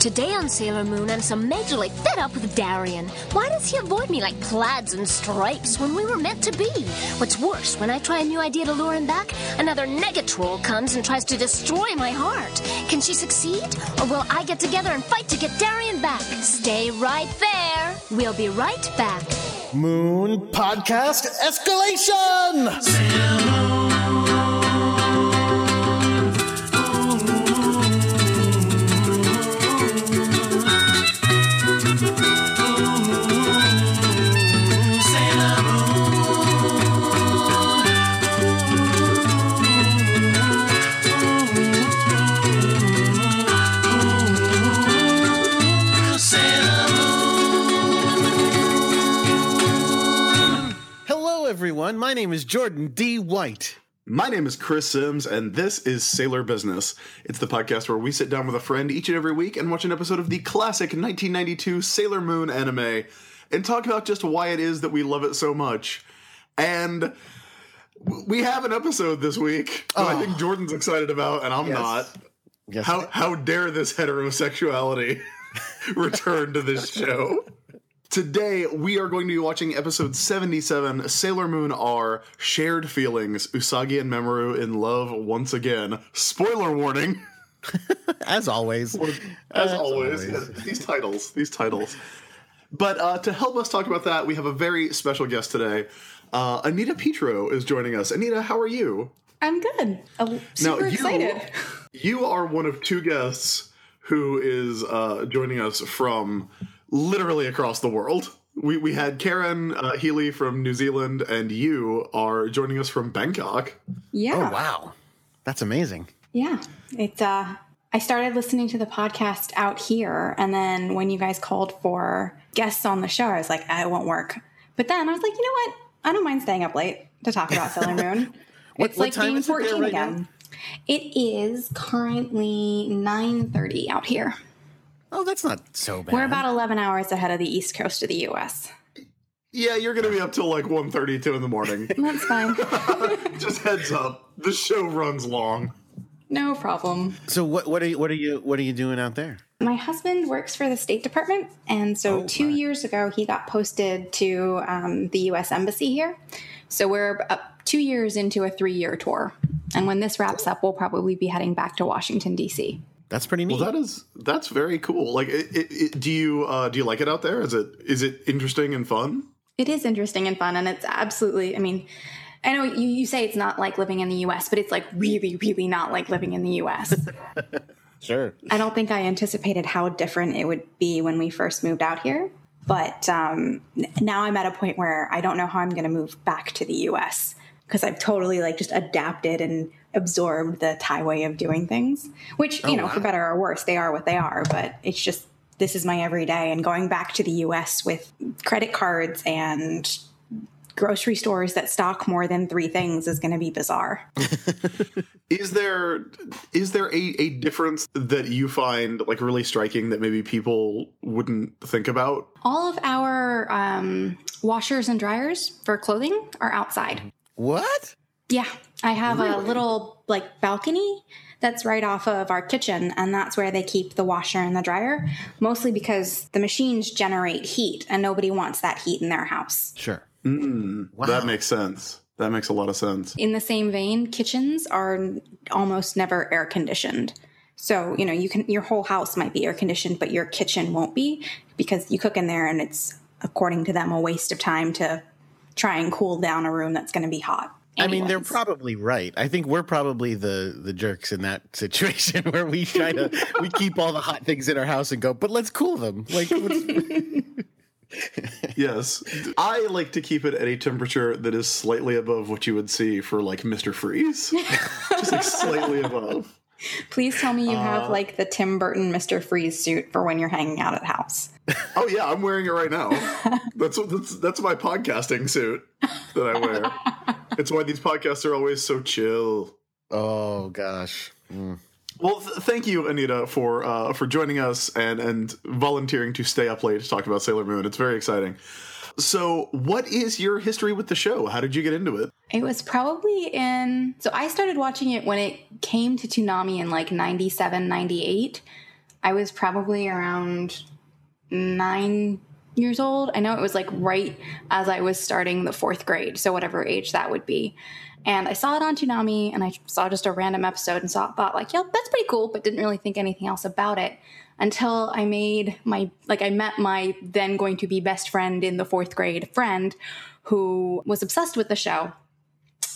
Today on Sailor Moon, I'm so majorly fed up with Darien. Why does he avoid me like plaids and stripes when we were meant to be? What's worse, when I try a new idea to lure him back, another Negatroll comes and tries to destroy my heart. Can she succeed? Or will I get together and fight to get Darien back? Stay right there. We'll be right back. Moon Podcast Escalation! Hello, everyone. My name is Jordan D. White. My name is Chris Sims, and this is Sailor Business. It's the podcast where we sit down with a friend each and every week and watch an episode of the classic 1992 Sailor Moon anime and talk about just why it is that we love it so much. And we have an episode this week that I think oh. Jordan's excited about, and I'm Yes. not. Yes. How how dare this heterosexuality return to this show? Today we are going to be watching episode 77, Sailor Moon R, Shared Feelings, Usagi and Mamoru in love once again. Spoiler warning, As always. as always. These titles, these titles. But uh, to help us talk about that, we have a very special guest today. Uh, Anita Petro is joining us. Anita, how are you? I'm good. I'm super you- excited. You are one of two guests who is uh, joining us from literally across the world. We, we had Karen uh, Healey from New Zealand, and you are joining us from Bangkok. Yeah. Oh, wow. That's amazing. Yeah. It's uh I started listening to the podcast out here and then when you guys called for guests on the show, I was like, "Ah, it won't work. But then I was like, you know what? I don't mind staying up late to talk about Sailor Moon. What- it's what like time being is it there 14 right again. now? It is currently 9:30 out here. Oh, that's not so bad. We're about 11 hours ahead of the east coast of the US. Yeah, you're going to be up till like 1.32 in the morning. That's fine. Just heads up, the show runs long. no problem. So what what are you what are you what are you doing out there? My husband works for the State Department, and so two years ago he got posted to um, the U.S. Embassy here. So we're up two years into a three-year tour, and when this wraps up, we'll probably be heading back to Washington D.C. That's pretty neat. Well, that is that's very cool. Like, it, it, it, do you uh, do you like it out there? Is it is it interesting and fun? It is interesting and fun, and it's absolutely. I mean, I know you, you say it's not like living in the U.S., but it's like really, really not like living in the U.S. sure. I don't think I anticipated how different it would be when we first moved out here. But um, now I'm at a point where I don't know how I'm going to move back to the US because I've totally like just adapted and absorbed the Thai way of doing things, which, you know, for better or worse, they are what they are. But it's just, this is my everyday. And going back to the US with credit cards and grocery stores that stock more than three things is going to be bizarre. Is there is there a, a difference that you find like really striking that maybe people wouldn't think about? All of our um, washers and dryers for clothing are outside. What? Yeah, I have a little like balcony that's right off of our kitchen, and that's where they keep the washer and the dryer. Mostly because the machines generate heat, and nobody wants that heat in their house. Sure. That makes sense. That makes a lot of sense. In the same vein, kitchens are almost never air conditioned. So you know, you can your whole house might be air conditioned, but your kitchen won't be because you cook in there, and it's according to them a waste of time to try and cool down a room that's going to be hot. I mean, they're probably right. I think we're probably the the jerks in that situation where we try to we keep all the hot things in our house and go, but let's cool them. Like, let's, Yes, I like to keep it at a temperature that is slightly above what you would see for like Mister Freeze, just like slightly above. Please tell me you Uh, have like the Tim Burton Mr. Freeze suit for when you're hanging out at house. Oh yeah, I'm wearing it right now. That's what that's, that's my podcasting suit that I wear. It's why these podcasts are always so chill. oh gosh. Mm. Well, th- thank you, Anita, for uh, for joining us and and volunteering to stay up late to talk about Sailor Moon. It's very exciting. So, what is your history with the show? How did you get into it? It was probably in. So I started watching it when it came to Toonami in like 97, 98. I was probably around nine years old. I know it was like right as I was starting the fourth grade, so whatever age that would be. And I saw it on Toonami, and I saw just a random episode and saw, thought like, yeah, that's pretty cool, but didn't really think anything else about it until I made my like I met my then going to be best friend in the fourth grade friend who was obsessed with the show,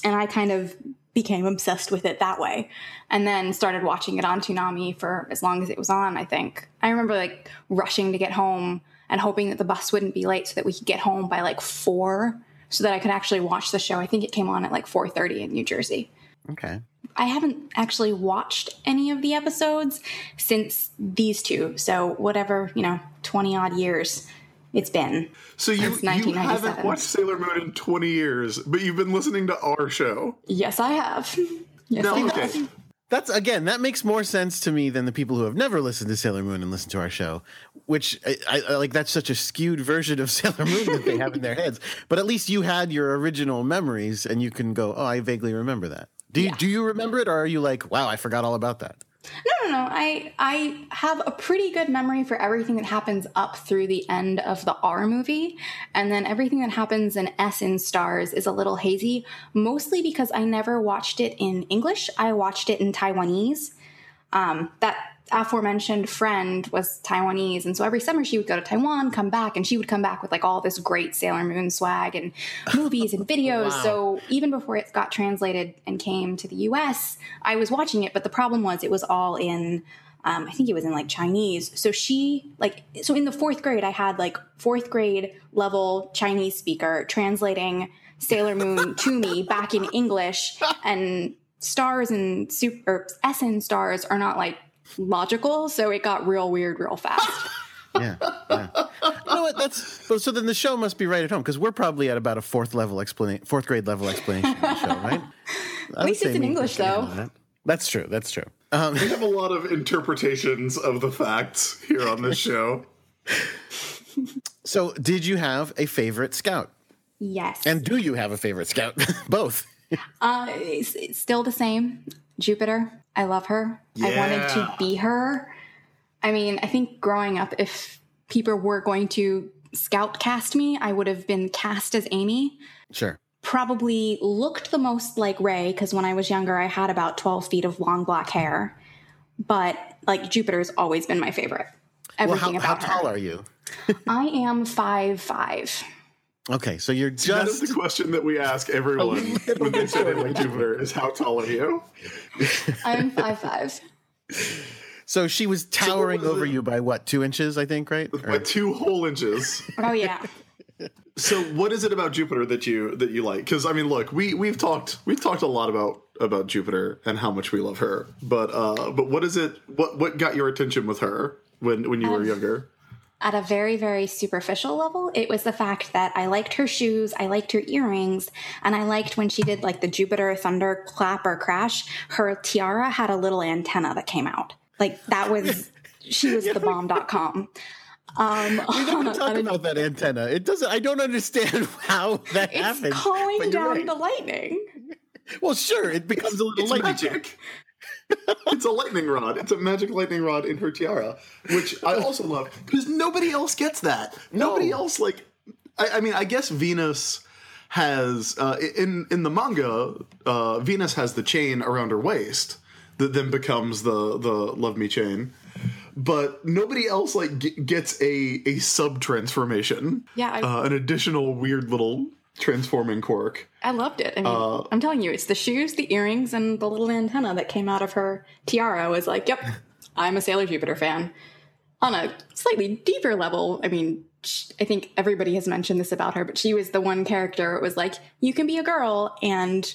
and I kind of became obsessed with it that way and then started watching it on Toonami for as long as it was on I think. I remember like rushing to get home and hoping that the bus wouldn't be late so that we could get home by like 4 so that I could actually watch the show. I think it came on at like 4:30 in New Jersey. Okay. I haven't actually watched any of the episodes since these two so whatever you know 20 odd years it's been So you, Since you 1997. haven't watched Sailor Moon in 20 years, but you've been listening to our show. yes I have yes No, I okay. have That's again, that makes more sense to me than the people who have never listened to Sailor Moon and listened to our show, which I, I, I like. That's such a skewed version of Sailor Moon that they have in their heads. But at least you had your original memories, and you can go, "Oh, I vaguely remember that." Do you, do you remember it, or are you like, "Wow, I forgot all about that"? No, no, no. I I have a pretty good memory for everything that happens up through the end of the R movie, and then everything that happens in S in Stars is a little hazy. Mostly because I never watched it in English. I watched it in Taiwanese. Um, that aforementioned friend was Taiwanese, and so every summer she would go to Taiwan, come back, and she would come back with like all this great Sailor Moon swag and movies and videos. Wow. So even before it got translated and came to the U.S., I was watching it, but the problem was it was all in. Um, I think it was in like Chinese. So she like so in the fourth grade, I had like fourth grade level Chinese speaker translating Sailor Moon to me back in English, and stars and super S and stars are not like logical, so it got real weird real fast. Yeah, yeah. You know what? That's so. Then the show must be right at home because we're probably at about a fourth level explanation, fourth grade level explanation of the show, right? At least it's in English, though. That's true. That's true. Um, We have a lot of interpretations of the facts here on this show. so, did you have a favorite scout? yes, And do you have a favorite scout? Both. uh, it's, it's still the same. Jupiter, I love her. I wanted to be her. I mean, I think growing up, if people were going to scout cast me, I would have been cast as Amy. Sure. probably looked the most like Ray because when I was younger, I had about 12 feet of long black hair. But like Jupiter's always been my favorite. Well, Everything how, how about tall her. are you? I am five five. Okay, so you're That is just the question that we ask everyone when they say they like Jupiter is how tall are you? I'm five five. so she was towering was over it? you by what two inches, I think, right? By two whole inches. Oh yeah. So what is it about Jupiter that you that you like? Because I mean, look, we we've talked we've talked a lot about about Jupiter and how much we love her. But uh but what is it what what got your attention with her when when you were younger? At a very, very superficial level, it was the fact that I liked her shoes, I liked her earrings, and I liked when she did like the Jupiter thunder clap or crash, her tiara had a little antenna that came out. Like that was she was the bomb.com. Um We on never a- talk about that antenna. It doesn't. I don't understand how that it's happens. calling down right. the lightning. Well, sure, it becomes a little It's lightning. magic. It's a lightning rod. It's a magic lightning rod in her tiara, which I also love because nobody else gets that. Nobody else like. I, I mean, I guess Venus has uh, in in the manga. Uh, Venus has the chain around her waist that then becomes the the love me chain. But nobody else like g- gets a a sub transformation. Yeah, I- uh, an additional weird little transforming quirk. I loved it. I mean, Uh, I'm telling you, it's the shoes, the earrings, and the little antenna that came out of her tiara. I was like, yep, I'm a Sailor Jupiter fan. On a slightly deeper level, I mean, I think everybody has mentioned this about her, but she was the one character. It was like, you can be a girl and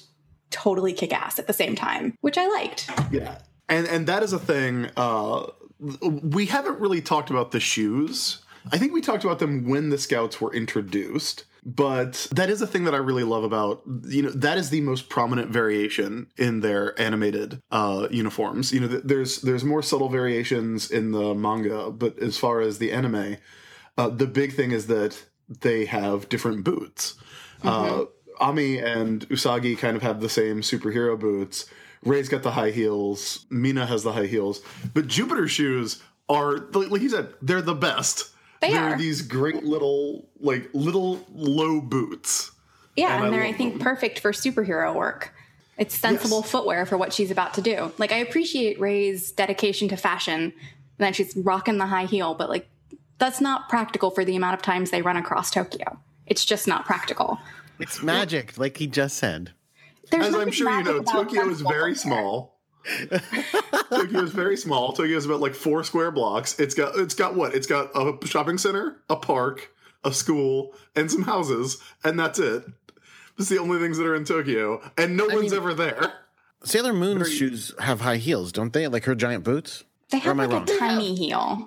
totally kick ass at the same time, which I liked. Yeah. And and that is a thing uh we haven't really talked about the shoes. I think we talked about them when the scouts were introduced, but that is a thing that I really love about you know that is the most prominent variation in their animated uh uniforms. You know th- there's there's more subtle variations in the manga, but as far as the anime, uh, the big thing is that they have different boots. Uh, Ami and Usagi kind of have the same superhero boots. Ray's got the high heels. Mina has the high heels. But Jupiter's shoes are like, like you said, they're the best. They they're are. these great little like little low boots. Yeah, And and, they're I love think them. perfect for superhero work. It's sensible Yes. footwear for what she's about to do. Like I appreciate Ray's dedication to fashion and that she's rocking the high heel, but like that's not practical for the amount of times they run across Tokyo. It's just not practical. It's magic, like he just said. There's As I'm sure you know, Tokyo is very footwear. small. Tokyo is very small. Tokyo is about like four square blocks. It's got it's got what? It's got a shopping center, a park, a school, and some houses, and that's it. That's the only things that are in Tokyo, and no one's mean- ever there. Sailor Moon's shoes have high heels, don't they? Like her giant boots? They have am I like a wrong? tiny heel.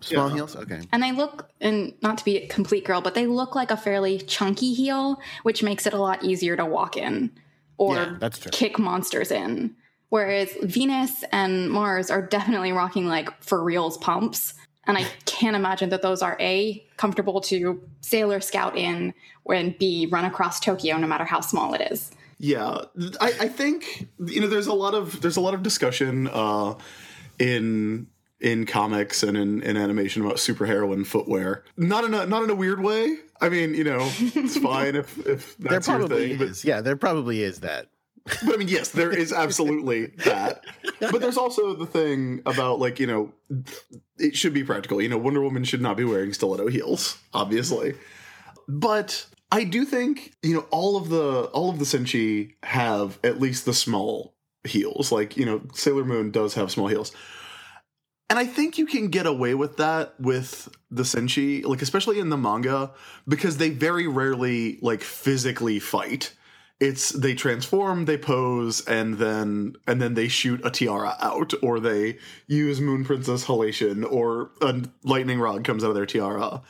Small Yeah. heels? Okay. And they look, and not to be a complete girl, but they look like a fairly chunky heel, which makes it a lot easier to walk in or Yeah, that's true. kick monsters in. Whereas Venus and Mars are definitely rocking like for reals pumps. And I can't imagine that those are A, comfortable to Sailor Scout in, and B, run across Tokyo no matter how small it is. Yeah, I, I think you know there's a lot of there's a lot of discussion uh, in in comics and in, in animation about superheroine footwear. Not in a not in a weird way. I mean, you know, it's fine if if There that's your probably thing. But, is. Yeah, there probably is that. But I mean, yes, there is absolutely that. But there's also the thing about like you know, it should be practical. You know, Wonder Woman should not be wearing stiletto heels, obviously. But I do think you know all of the all of the Senshi have at least the small heels. Like you know, Sailor Moon does have small heels. And I think you can get away with that with the Senshi, like especially in the manga, because they very rarely like physically fight. It's they transform, they pose, and then and then they shoot a tiara out, or they use Moon Princess halation, or a lightning rod comes out of their tiara.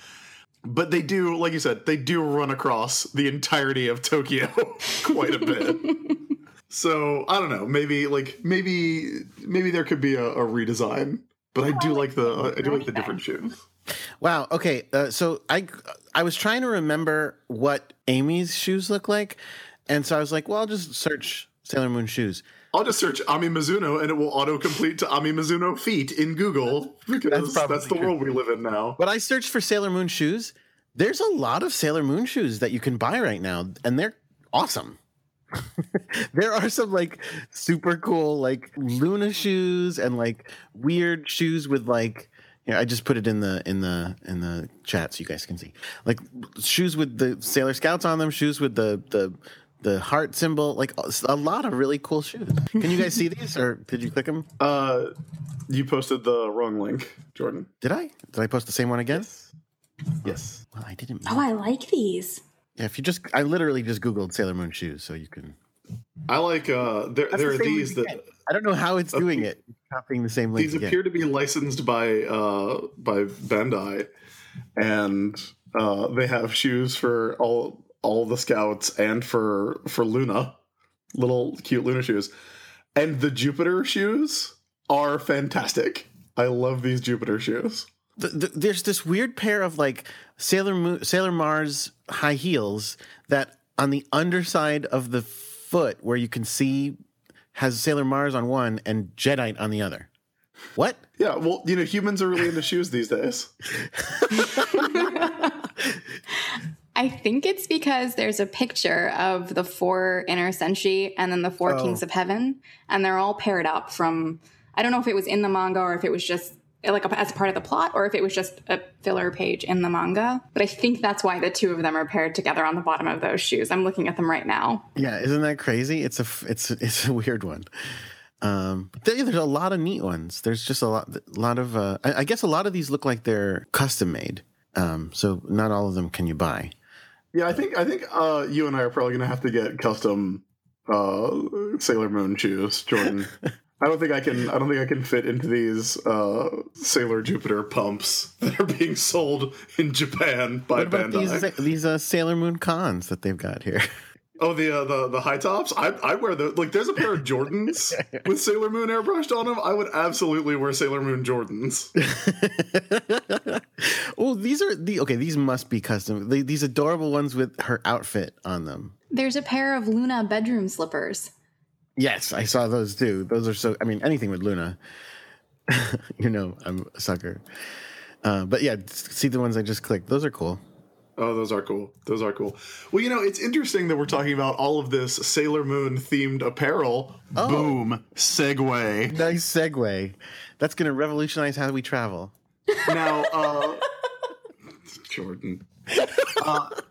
But they do, like you said, they do run across the entirety of Tokyo quite a bit. so I don't know, maybe like maybe maybe there could be a, a redesign. But I do like the I do like the different shoes. Wow. Okay. Uh, so I I was trying to remember what Amy's shoes look like, and so I was like, well, I'll just search Sailor Moon shoes. I'll just search Ami Mizuno and it will autocomplete to Ami Mizuno feet in Google because probably that's, the true. world we live in now. But I searched for Sailor Moon shoes. There's a lot of Sailor Moon shoes that you can buy right now, and they're awesome. there are some like super cool like Luna shoes and like weird shoes with like yeah, I just put it in the in the in the chat so you guys can see. Like shoes with the Sailor Scouts on them, shoes with the the the heart symbol, like a lot of really cool shoes. Can you guys see these or did you click them? Uh, you posted the wrong link, Jordan. Did I? Did I post the same one again? Yes. Well, I didn't. Oh, I like these. Yeah, if you just, I literally just Googled Sailor Moon shoes, so you can. I like uh there That's there the are these that again. I don't know how it's doing it. Copying the same link these again. appear to be licensed by uh by Bandai and uh they have shoes for all all the scouts and for for Luna. Little cute Luna shoes. And the Jupiter shoes are fantastic. I love these Jupiter shoes. Th- th- there's this weird pair of like Sailor Moon, Sailor Mars high heels that on the underside of the foot, where you can see, has Sailor Mars on one and Jadeite on the other. What? Yeah, well, you know, humans are really into shoes these days. I think it's because there's a picture of the four inner senshi and then the four Oh. kings of heaven, and they're all paired up from. I don't know if it was in the manga or if it was just like a, as part of the plot or if it was just a filler page in the manga. But I think that's why the two of them are paired together on the bottom of those shoes. I'm looking at them right now. Yeah, isn't that crazy? It's a it's it's a weird one. Um, there- there's a lot of neat ones. There's just a lot, a lot of. Uh, I, I guess a lot of these look like they're custom made. Um, so not all of them can you buy. Yeah, I think I think uh, you and I are probably gonna have to get custom uh, Sailor Moon shoes, Jordan. I don't think I can. I don't think I can fit into these uh, Sailor Jupiter pumps that are being sold in Japan by What about Bandai. these these uh, Sailor Moon cons that they've got here? oh, the uh, the the high tops. I I wear the like. There's a pair of Jordans with Sailor Moon airbrushed on them. I would absolutely wear Sailor Moon Jordans. oh, these are the okay. These must be custom. They, these adorable ones with her outfit on them. There's a pair of Luna bedroom slippers. Yes, I saw those too. Those are so. I mean, anything with Luna. you know, I'm a sucker. Uh, but yeah, see the ones I just clicked. Those are cool. Oh, those are cool. Those are cool. Well, you know, it's interesting that we're talking about all of this Sailor Moon themed apparel. Oh. Boom. Segue. Nice segue. That's going to revolutionize how we travel. Now, uh, Jordan.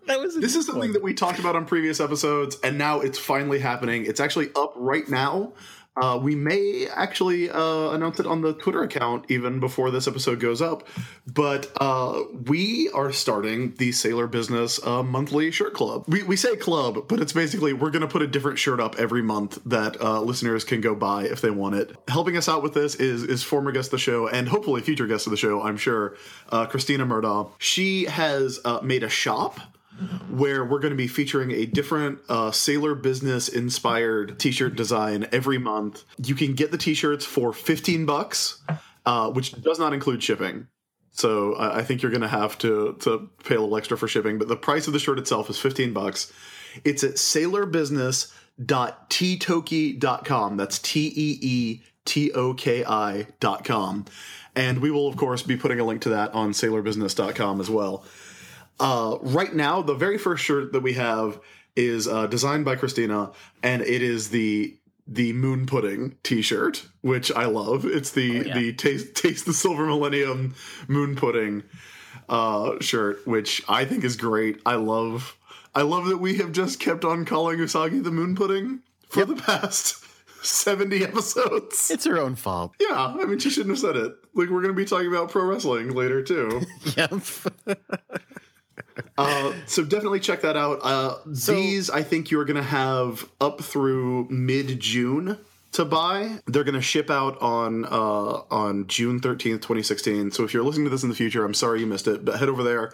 That was This is something that we talked about on previous episodes, and now it's finally happening. It's actually up right now. Uh, we may actually uh, announce it on the Twitter account even before this episode goes up. But uh, we are starting the Sailor Business uh, monthly shirt club. We, we say club, but it's basically we're going to put a different shirt up every month that uh, listeners can go buy if they want it. Helping us out with this is is former guest of the show and hopefully future guest of the show, I'm sure, uh, Christina Murdaugh. She has made a shop where we're going to be featuring a different uh, sailor business inspired t-shirt design every month. You can get the t-shirts for 15 bucks, uh, which does not include shipping. So I think you're going to have to to pay a little extra for shipping, but the price of the shirt itself is 15 bucks. It's at sailorbusiness.teetoki.com. That's T E E T O K I.com. And we will, of course, be putting a link to that on sailorbusiness.com as well. Uh, right now, the very first shirt that we have is uh, designed by Christina, and it is the the moon pudding T-shirt, which I love. It's the the taste taste the silver millennium moon pudding uh, shirt, which I think is great. I love I love that we have just kept on calling Usagi the moon pudding for the past. 70 episodes. It's her own fault. Yeah, I mean, she shouldn't have said it. Like, we're going to be talking about pro wrestling later, too. Yep. Uh, so definitely check that out. Uh, these I think you're going to have up through mid June to buy. They're going to ship out on uh, on June 13th, 2016. So if you're listening to this in the future, I'm sorry you missed it, but head over there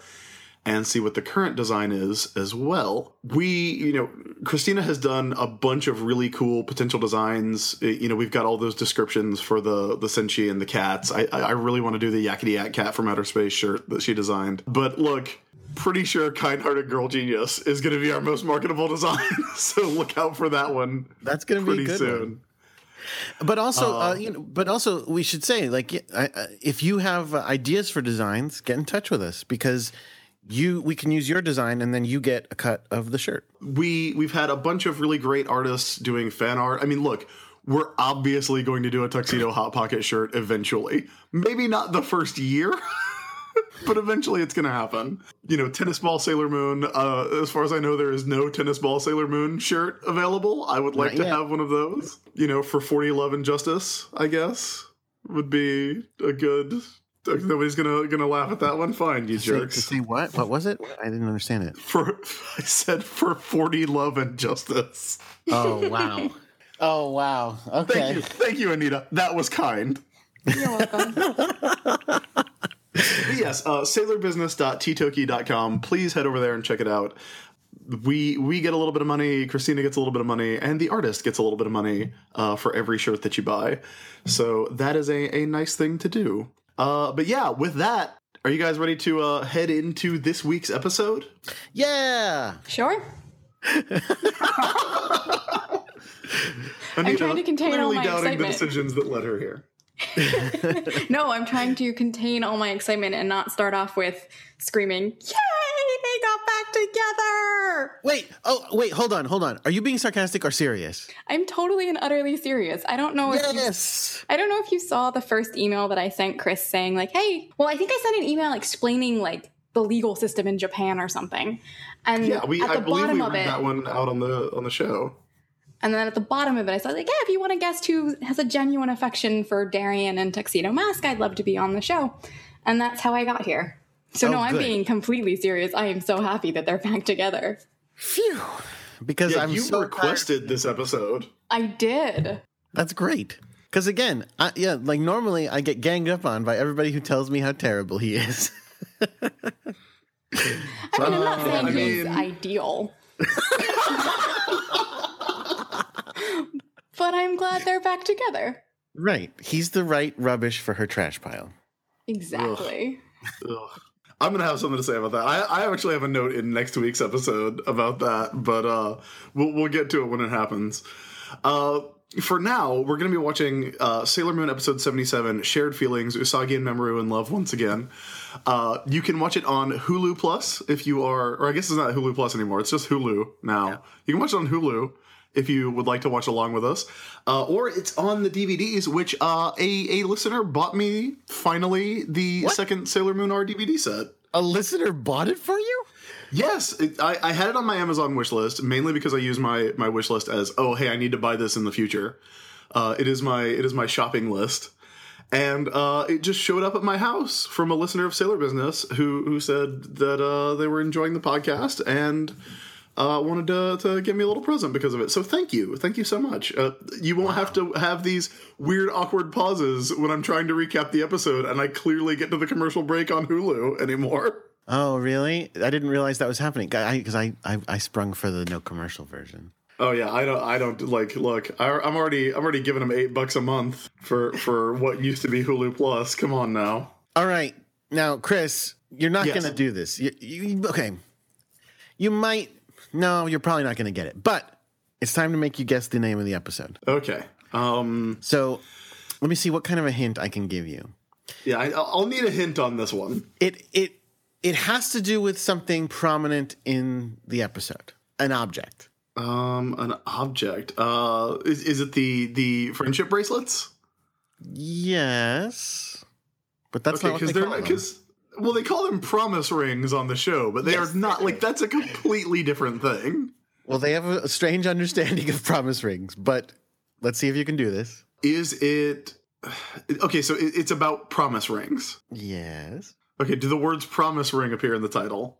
and see what the current design is as well. We, you know, Christina has done a bunch of really cool potential designs. You know, we've got all those descriptions for the the Senshi and the cats. I I really want to do the Yakety Yak cat from outer space shirt that she designed. But look, pretty sure Kind-Hearted Girl Genius is going to be our most marketable design. so look out for that one. That's going to be pretty good soon. one. But also, uh, you know, but also, we should say, like, I- if you have uh, ideas for designs, get in touch with us because you we can use your design and then you get a cut of the shirt. we we've had a bunch of really great artists doing fan art. I mean, look, we're obviously going to do a tuxedo hot pocket shirt eventually. Maybe not the first year. But eventually it's going to happen. You know, tennis ball Sailor Moon. Uh, as far as I know, there is no tennis ball Sailor Moon shirt available. I would like Not to yet. have one of those. You know, for 40 Love and Justice, I guess, would be a good. Nobody's gonna gonna laugh at that one. Fine, you Say- jerks. To say what? What was it? I didn't understand it. For I said for 40 Love and Justice. Oh wow. oh wow. Okay. Thank you, thank you, Anita. That was kind. You're welcome. But yes, uh, sailorbusiness.teetoki.com. Please head over there and check it out. We we get a little bit of money. Christina gets a little bit of money, and the artist gets a little bit of money uh, for every shirt that you buy. So that is a, a nice thing to do. Uh, but yeah, with that, are you guys ready to uh, head into this week's episode? Yeah. Sure. Anita, trying to contain all clearly my doubting the decisions that led her here. No, I'm trying to contain all my excitement and not start off with screaming, Yay! They got back together! Wait. Oh wait. Hold on. Hold on. Are you being sarcastic or serious? I'm totally and utterly serious. I don't know if you Yes. I don't know if you saw the first email that I sent Chris saying like, "Hey, well, I think I sent an email explaining like the legal system in Japan or something." And Yeah, we at I the believe bottom we of read it, that one out on the on the show. And then at the bottom of it, I said like, "Yeah, if you want to guest who has a genuine affection for Darien and Tuxedo Mask, I'd love to be on the show." And that's how I got here. So Oh, no, I'm good. being completely serious. I am so happy that they're back together. Phew. Because Yeah, I'm you so requested this episode. I did. That's great. Because again, I, yeah, like normally I get ganged up on by everybody who tells me how terrible he is. I mean, I'm not saying I he's ideal. but I'm glad they're back together. right. He's the right rubbish for her trash pile. Exactly. Ugh. I'm gonna have something to say about that. I, I actually have a note in next week's episode about that, but uh, we'll we'll get to it when it happens. Uh, for now, we're going to be watching uh, Sailor Moon episode 77, Shared Feelings, Usagi and Mamoru in Love once again. Uh, you can watch it on Hulu Plus if you are, or I guess it's not Hulu Plus anymore, it's just Hulu now. You can watch it on Hulu if you would like to watch along with us. Uh, or it's on the DVDs, which uh, a, a listener bought me finally the second Sailor Moon R DVD set. A listener bought it for you? Yes, it, I, I had it on my Amazon wish list mainly because I use my my wish list as oh hey I need to buy this in the future. Uh, it is my it is my shopping list, and uh, it just showed up at my house from a listener of Sailor Business who who said that uh, they were enjoying the podcast and. Uh, wanted to, to give me a little present because of it. So thank you. Thank you so much. Uh, you won't have to have these weird, awkward pauses when I'm trying to recap the episode and I clearly get to the commercial break on Hulu anymore. Oh, really? I didn't realize that was happening because I, I, I, I sprung for the no commercial version. Oh yeah, I don't. I don't like. Look, I, I'm already. I'm already giving them eight bucks a month for for what used to be Hulu Plus. Come on now. All right, now Chris, you're not Yes. going to do this. You, you, okay, you might. No, you're probably not going to get it. But it's time to make you guess the name of the episode. Okay. Um. So let me see what kind of a hint I can give you. Yeah, I, I'll need a hint on this one. It it it has to do with something prominent in the episode, an object. Um, an object. Uh, is, is it the the friendship bracelets? Yes, but that's Okay, not because they they're because well they call them promise rings on the show, but they Yes, are not like that's a completely different thing. Well, they have a strange understanding of promise rings, but let's see if you can do this. Is it okay? So it's about promise rings. Yes. Okay, do the words promise ring appear in the title?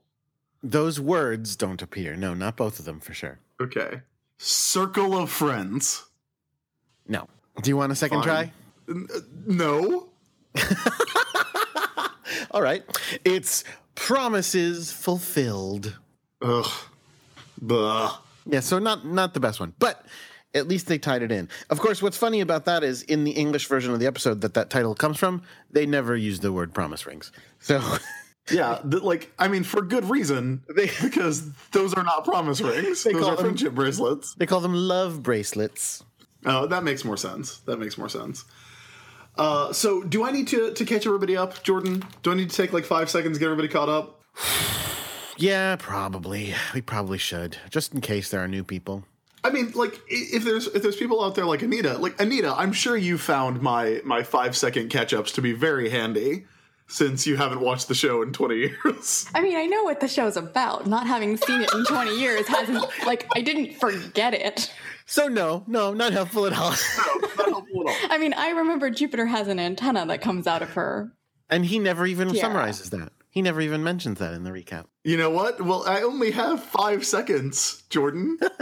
Those words don't appear. No, not both of them for sure. Okay, circle of friends. No. Do you want a second Fine. Uh, no. All right. It's promises fulfilled. Ugh. Buh. Yeah, so not not the best one, but at least they tied it in. Of course, what's funny about that is in the English version of the episode that that title comes from, they never use the word promise rings. So Yeah, th- like I mean, for good reason, They- because those are not promise rings; those call are them- friendship bracelets. they call them love bracelets. Oh, that makes more sense. That makes more sense. Uh, so, do I need to to catch everybody up, Jordan? Do I need to take like five seconds to get everybody caught up? Yeah, probably. We probably should, just in case there are new people. I mean, like if there's if there's people out there like Anita, like Anita, I'm sure you found my my five second catch ups to be very handy since you haven't watched the show in 20 years. I mean, I know what the show's about. Not having seen it in 20 years hasn't, like, I didn't forget it. So no, no, not helpful at all. Not helpful. I mean, I remember Jupiter has an antenna that comes out of her. and he never even Yeah. summarizes that. He never even mentions that in the recap. You know what? Well, I only have five seconds, Jordan.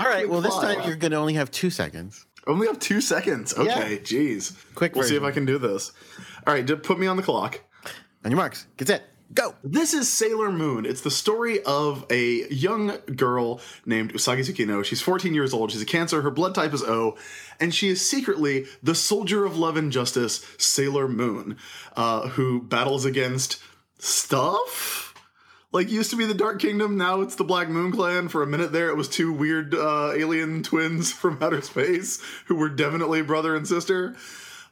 All right, well this time you're going to only have 2 seconds. Only have two seconds. Okay, jeez. Quick We'll see if. I can do this. All right, put me on the clock. On your marks, get set, go. This is Sailor Moon. It's the story of a young girl named Usagi Tsukino. She's 14 years old. She's a Cancer. Her blood type is O, and she is secretly the soldier of love and justice, Sailor Moon, uh, who battles against stuff. Like used to be the Dark Kingdom, now it's the Black Moon Clan. For a minute there, it was two weird uh, alien twins from outer space who were definitely brother and sister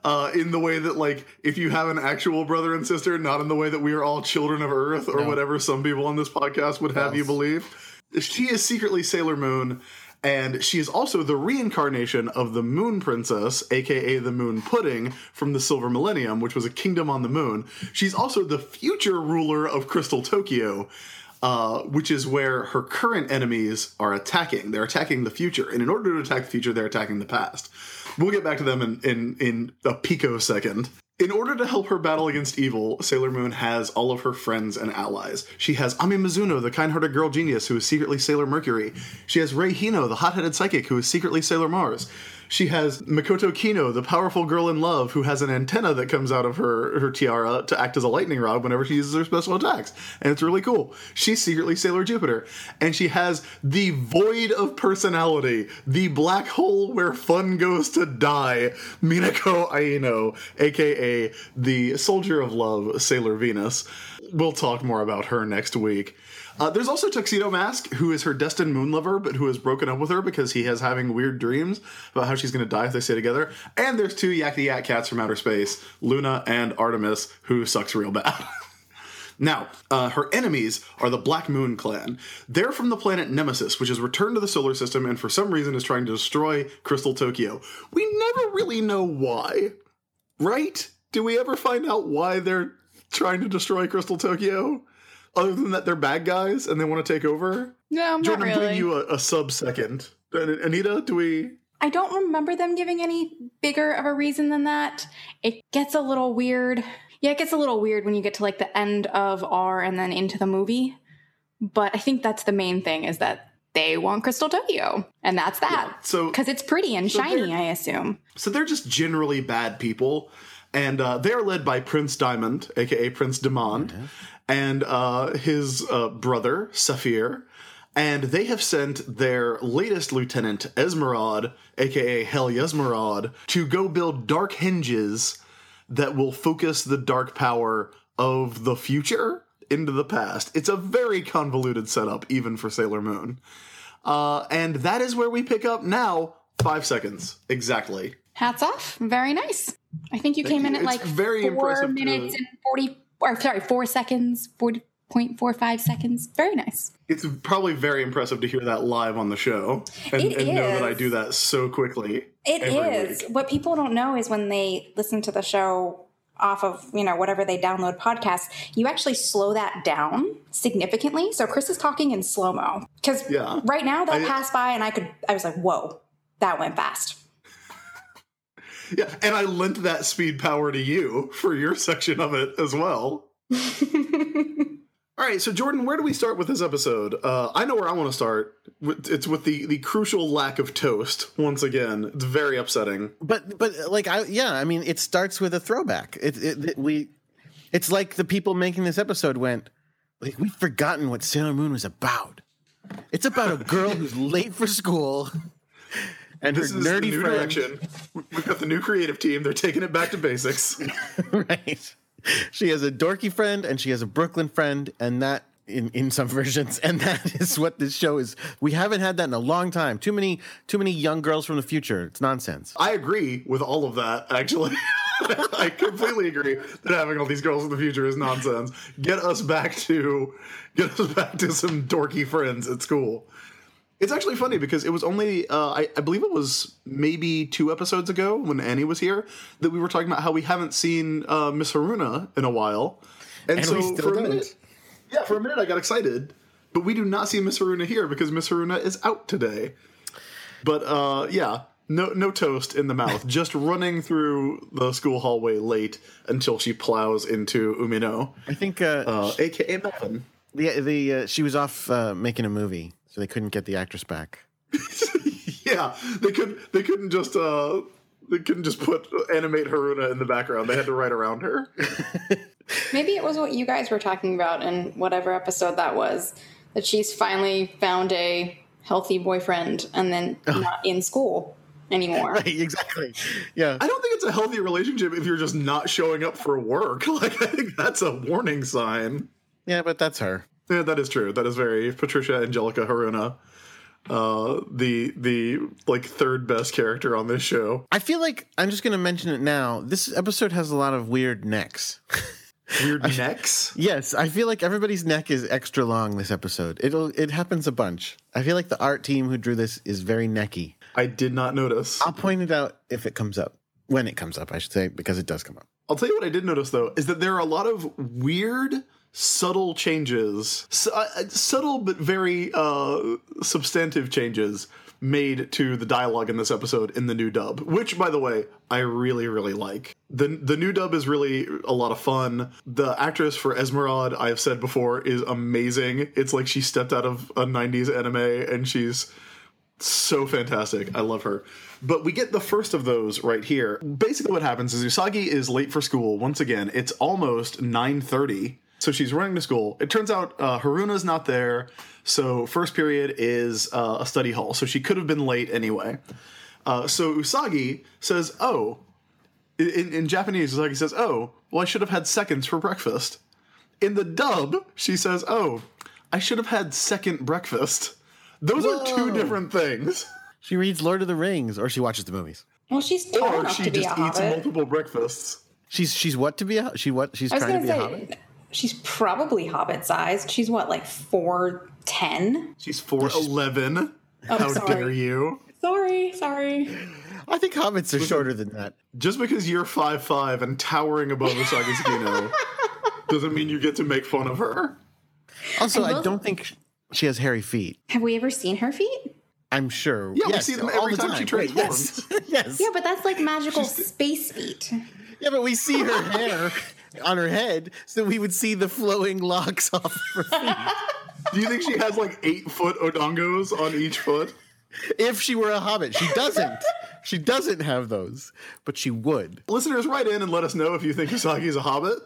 uh, in the way that like if you have an actual brother and sister, not in the way that we are all children of Earth or whatever some people on this podcast would have you believe. She is secretly Sailor Moon, and she is also the reincarnation of the Moon Princess, aka the Moon Pudding, from the Silver Millennium, which was a kingdom on the moon. She's also the future ruler of Crystal Tokyo. Uh, which is where her current enemies are attacking. They're attacking the future, and in order to attack the future, they're attacking the past. We'll get back to them in in, in a picosecond. In order to help her battle against evil, Sailor Moon has all of her friends and allies. She has Ami Mizuno, the kind-hearted girl genius who is secretly Sailor Mercury. She has Rei Hino, the hot-headed psychic who is secretly Sailor Mars. She has Makoto Kino, the powerful girl in love who has an antenna that comes out of her, her tiara to act as a lightning rod whenever she uses her special attacks. And it's really cool. She's secretly Sailor Jupiter. And she has the void of personality, the black hole where fun goes to die, Minako Aino, aka the soldier of love, Sailor Venus. We'll talk more about her next week. Uh, there's also Tuxedo Mask, who is her destined moon lover, but who has broken up with her because he has having weird dreams about how she's going to die if they stay together. And there's two Yak the Yak cats from outer space, Luna and Artemis, who sucks real bad. Now, uh, her enemies are the Black Moon Clan. They're from the planet Nemesis, which has returned to the solar system and for some reason is trying to destroy Crystal Tokyo. We never really know why, right? Do we ever find out why they're trying to destroy Crystal Tokyo? Other than that, they're bad guys and they want to take over? No, not Jordan, I'm giving you a, a sub second. Anita, do we? I don't remember them giving any bigger of a reason than that. It gets a little weird. Yeah, it gets a little weird when you get to like the end of R and then into the movie. But I think that's the main thing is that they want Crystal Tokyo. And that's that. So Because it's pretty and So shiny, I assume. So they're just generally bad people, and uh, they're led by Prince Diamond, aka Prince Demond, and uh, his uh, brother Saphir. And they have sent their latest lieutenant, Esmeralda, aka Hell Esmeralda, to go build dark hinges that will focus the dark power of the future into the past. It's a very convoluted setup, even for Sailor Moon. Uh, and that is where we pick up now. Five seconds exactly. Hats off. Very nice. I think you came in at It's like very four to- minutes and 40, or sorry, four seconds, 40.45 seconds. Very nice. It's probably very impressive to hear that live on the show and, and know that I do that so quickly. It is. week. What people don't know is when they listen to the show off of, you know, whatever they download podcasts, you actually slow that down significantly. So Chris is talking in slow mo. Because Yeah. right now that I- passed by and I could, I was like, whoa, that went fast. Yeah, and I lent that speed power to you for your section of it as well. All right, so Jordan, where do we start with this episode? Uh, I know where I want to start. It's with the the crucial lack of toast. Once again, it's very upsetting. But but like I yeah, I mean it starts with a throwback. It, it, it- we it's like the people making this episode went like we've forgotten what Sailor Moon was about. It's about a girl who's late for school and This her nerdy new friend. direction. We've got the new creative team. They're taking it back to basics. right. She has a dorky friend and she has a Brooklyn friend, and that in, in some versions, and that is what this show is. We haven't had that in a long time. Too many too many young girls from the future. It's nonsense. I agree with all of that, actually. I completely agree that having all these girls in the future is nonsense. Get us back to get us back to some dorky friends at school. It's actually funny because it was only uh, I, I believe it was maybe two episodes ago when Annie was here that we were talking about how we haven't seen uh, Miss Haruna in a while, and, And so for a don't. minute, yeah, for a minute I got excited, but we do not see Miss Haruna here because Miss Haruna is out today. But uh, yeah, no no toast in the mouth, just running through the school hallway late until she plows into Umino, I think uh, uh, aka Melvin. the the uh, she was off uh, making a movie, so they couldn't get the actress back. Yeah, they could they couldn't just uh they couldn't just put animate Haruna in the background. They had to write around her. Maybe it was what you guys were talking about in whatever episode that was. That she's finally found a healthy boyfriend and then not in school anymore. Right, exactly. Yeah. I don't think it's a healthy relationship if you're just not showing up for work. Like I think that's a warning sign. Yeah, but that's her. Yeah, that is true. That is very Patricia Angelica Haruna. Uh the the like third best character on this show. I feel like I'm just going to mention it now. This episode has a lot of weird necks. Weird necks. yes, I feel like everybody's neck is extra long this episode. It'll it happens a bunch. I feel like the art team who drew this is very necky. I did not notice. I'll point it out if it comes up. When it comes up, I should say, because it does come up. I'll tell you what I did notice though is that there are a lot of weird, subtle changes, su- uh, subtle but very uh, substantive changes made to the dialogue in this episode in the new dub. Which, by the way, I really really like. the The new dub is really a lot of fun. The actress for Esmeralda, I have said before, is amazing. It's like she stepped out of a '90s anime and she's so fantastic. I love her. But we get the first of those right here. Basically what happens is Usagi is late for school once again. It's almost 9:30. So she's running to school. It turns out uh, Haruna's not there. So first period is uh, a study hall. So she could have been late anyway. Uh, so Usagi says, "Oh, in, in Japanese, Usagi says, "Oh, well, I should have had seconds for breakfast." In the dub, she says, "Oh, I should have had second breakfast. Those are two different things. She reads Lord of the Rings, or she watches the movies. Well, she's tall Or enough she to be a just eats hobbit. multiple breakfasts. She's she's what to be a she what she's trying to gonna be a hobbit. Say she's probably hobbit sized. She's what, like four ten? She's 4'11. Oh, How sorry. dare you? Sorry, sorry. I think hobbits are shorter than that. Just because you're 5'5 and towering above Usagi Tsukino doesn't mean you get to make fun of her. Also, And I don't think she has hairy feet. Have we ever seen her feet? I'm sure. Yeah, we see them all every the time she Wait, yes, yes. Yeah, but that's like magical space feet. Yeah, but we see her hair on her head, so we would see the flowing locks off her feet. Do you think she has like eight foot odangos on each foot? if she were a hobbit, she doesn't. She doesn't have those, but she would. Listeners, write in and let us know if you think Usagi is a hobbit.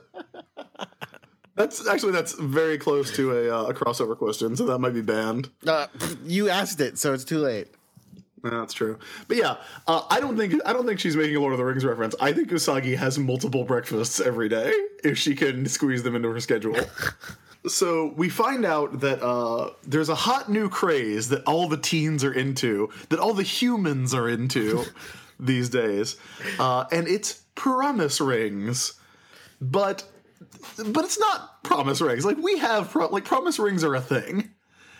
That's actually that's very close to a, uh, a crossover question, so that might be banned. Uh, you asked it, so it's too late. That's true. But yeah, uh, I don't think I don't think she's making a Lord of the Rings reference. I think Usagi has multiple breakfasts every day if she can squeeze them into her schedule. so we find out that uh, there's a hot new craze that all the teens are into, that all the humans are into these days, uh, and it's promise rings. But but it's not promise rings. Like we have pro- like promise rings are a thing.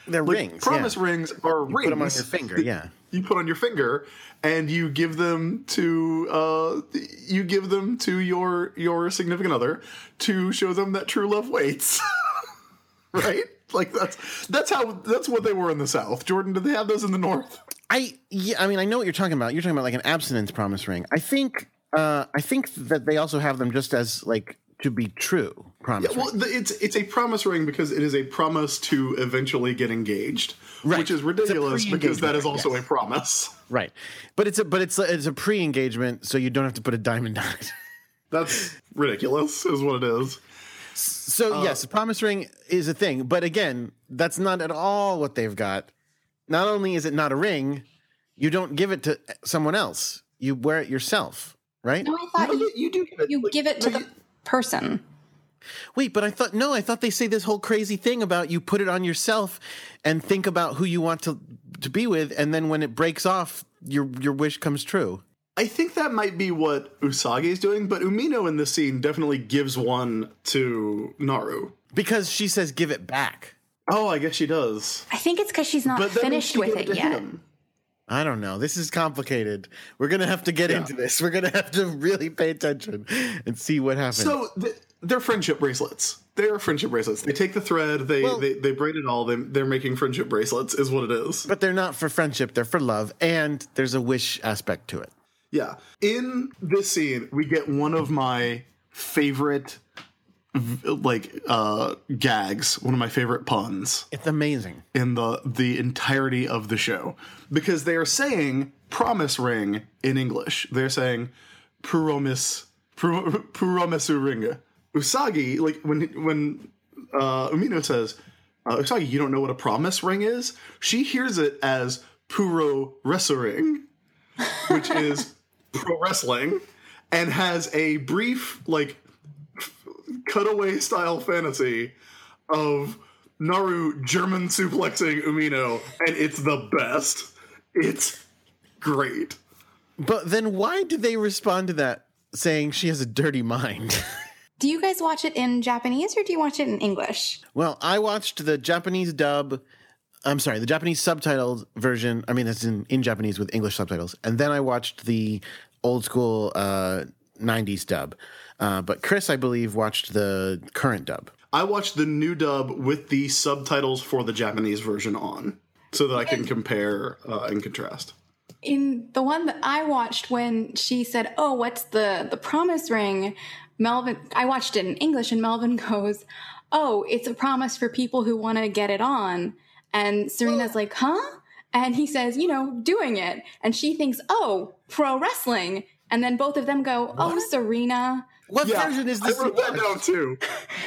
They're Like, rings. Promise yeah. rings are rings. Put them on your finger. Yeah. You put on your finger, and you give them to uh, you give them to your your significant other to show them that true love waits. right? Like that's that's how that's what they were in the South. Jordan, did they have those in the North? I yeah, I mean, I know what you're talking about. You're talking about like an abstinence promise ring. I think uh, I think that they also have them just as like to be true promise. Well, rings. the, it's it's a promise ring because it is a promise to eventually get engaged, Right. which is ridiculous because that pre-engagement is ring, also yes. a promise. Right, but it's a but it's a, it's a pre-engagement, so you don't have to put a diamond on it. That's ridiculous, is what it is. So Uh, yes, a promise ring is a thing, but again, that's not at all what they've got. Not only is it not a ring, you don't give it to someone else. You wear it yourself, right? No, I thought No, you, you, you do give it. you like- give it to no, the you- person. Wait, but I thought no, I thought they say this whole crazy thing about you put it on yourself and think about who you want to to be with, and then when it breaks off, your your wish comes true. I think that might be what Usagi is doing, but Umino in this scene definitely gives one to Naru. Because she says give it back. Oh, I guess she does. I think it's because she's not But finished she with gave it yet. him. I don't know. This is complicated. We're gonna have to get Yeah. into this. We're gonna have to really pay attention and see what happens. So th- they're friendship bracelets. They're friendship bracelets. They take the thread, they Well- they, they braid it all. They, they're making friendship bracelets, is what it is. but they're not for friendship; they're for love, and there's a wish aspect to it. Yeah. In this scene, we get one of my favorite like uh gags, one of my favorite puns. It's amazing. in the the entirety of the show because they are saying promise ring in English. They're saying promise promisu ring. Usagi like when when uh, Umino says uh, Usagi, you don't know what a promise ring is. She hears it as puro wrestling, which is pro wrestling, and has a brief like cutaway style fantasy of Naru German suplexing Umino, and it's the best. It's great. But then, why did they respond to that saying she has a dirty mind? Do you guys watch it in Japanese or do you watch it in English? well, I watched the Japanese dub. I'm sorry, the Japanese subtitled version. I mean, it's in, in Japanese with English subtitles, and then I watched the old school uh, '90s dub. Uh, but Chris, I believe, watched the current dub. I watched the new dub with the subtitles for the Japanese version on, so that I can compare uh, and contrast. In the one that I watched when she said, "Oh, what's the the promise ring?" Melvin I watched it in English and Melvin goes, "Oh, it's a promise for people who want to get it on." And Serena's like, "Huh?" And he says, "You know, doing it." And she thinks, "Oh, pro wrestling." And then both of them go, "Oh, Serena." What Yeah, version is I this? wrote you that down too,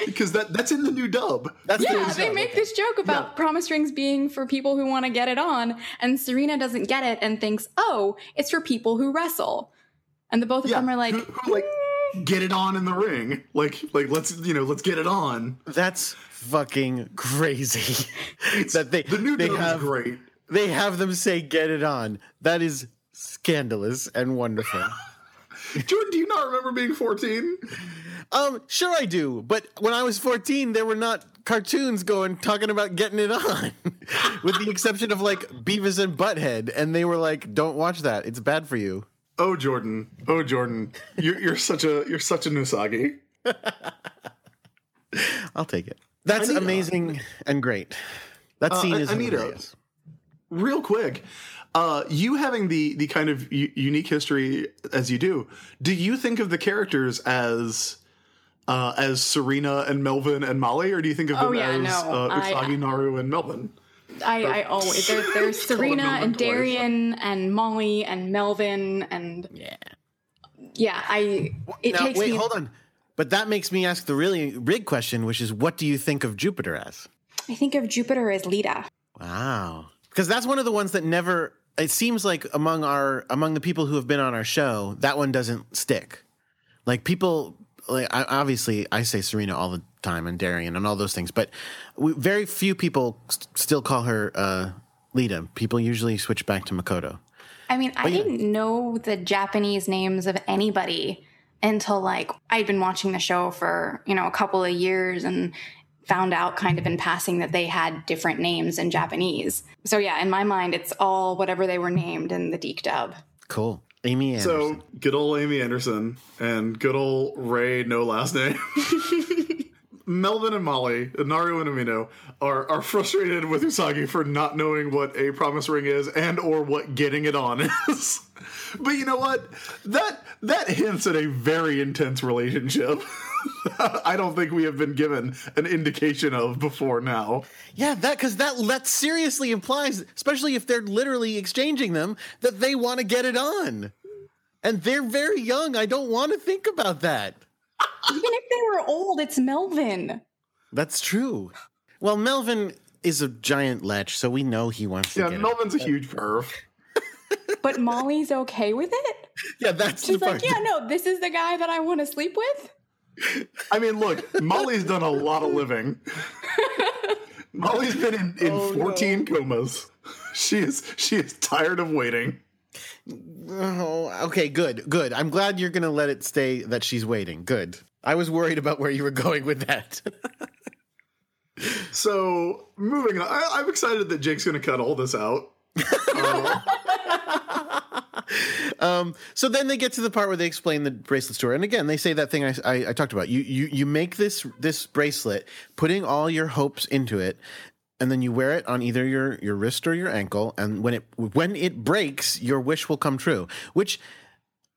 because that that's in the new dub. That's the Yeah, new they dub, make okay. this joke about promise rings being for people who want to get it on, and Serena doesn't get it and thinks, "Oh, it's for people who wrestle." And the both of Yeah, them are like, who, who, like mm. get it on in the ring. Like like let's you know let's get it on. That's fucking crazy. that they The new they dub have is great. they have them say "get it on." That is scandalous and wonderful. Jordan, do you not remember being fourteen? um, sure I do, but when I was fourteen, there were not cartoons going talking about getting it on, with the exception of like Beavis and Butthead, and they were like, "Don't watch that; it's bad for you." Oh Jordan, oh Jordan, you're you're such a you're such a Nusagi. I'll take it. That's Anita. amazing and great. That Uh, scene is Anita. hilarious. Real quick, uh, you having the the kind of u- unique history as you do, do you think of the characters as uh, as Serena and Melvin and Molly, or do you think of them Oh, yeah, as no. uh, I- Naru, and Melvin? I, I always there, there's Serena and twice. Darien and Molly and Melvin and yeah, yeah. I it Now, takes wait, me. hold on. But that makes me ask the really big question, which is, what do you think of Jupiter as? I think of Jupiter as Lita. Wow, because that's one of the ones that never. It seems like among our among the people who have been on our show, that one doesn't stick. Like people, like I, obviously, I say Serena all the time and Darien and all those things, but we, very few people st- still call her uh, Lita. People usually switch back to Makoto. I mean, I yeah. didn't know the Japanese names of anybody until like I'd been watching the show for, you know, a couple of years and found out kind of in passing that they had different names in Japanese. So yeah, in my mind it's all whatever they were named in the DiC dub. Cool, Amy Anderson. So good old Amy Anderson and good old Ray, no last name. Melvin and Molly, Naru and Umino, are are frustrated with Usagi for not knowing what a promise ring is and or what getting it on is. but you know what? That that hints at a very intense relationship. I don't think we have been given an indication of before now. Yeah, that because that that seriously implies, especially if they're literally exchanging them, that they want to get it on, and they're very young. I don't want to think about that. Even if they were old, it's Melvin. That's true. Well, Melvin is a giant lech, so we know he wants to get. Yeah, get Melvin's a huge perv. But Molly's okay with it? it. Yeah, that's She's the like, part. yeah, no, this is the guy that I want to sleep with. I mean, look, Molly's done a lot of living. Molly's been in, in Oh, 14 comas. She is she is tired of waiting. Oh, okay, good, good. I'm glad you're gonna let it stay that she's waiting. Good. I was worried about where you were going with that. So moving on, I, I'm excited that Jake's going to cut all this out. Uh, Um, so then they get to the part where they explain the bracelet story, and again they say that thing I, I, I talked about. You you you make this this bracelet, putting all your hopes into it, and then you wear it on either your your wrist or your ankle, and when it when it breaks, your wish will come true. Which,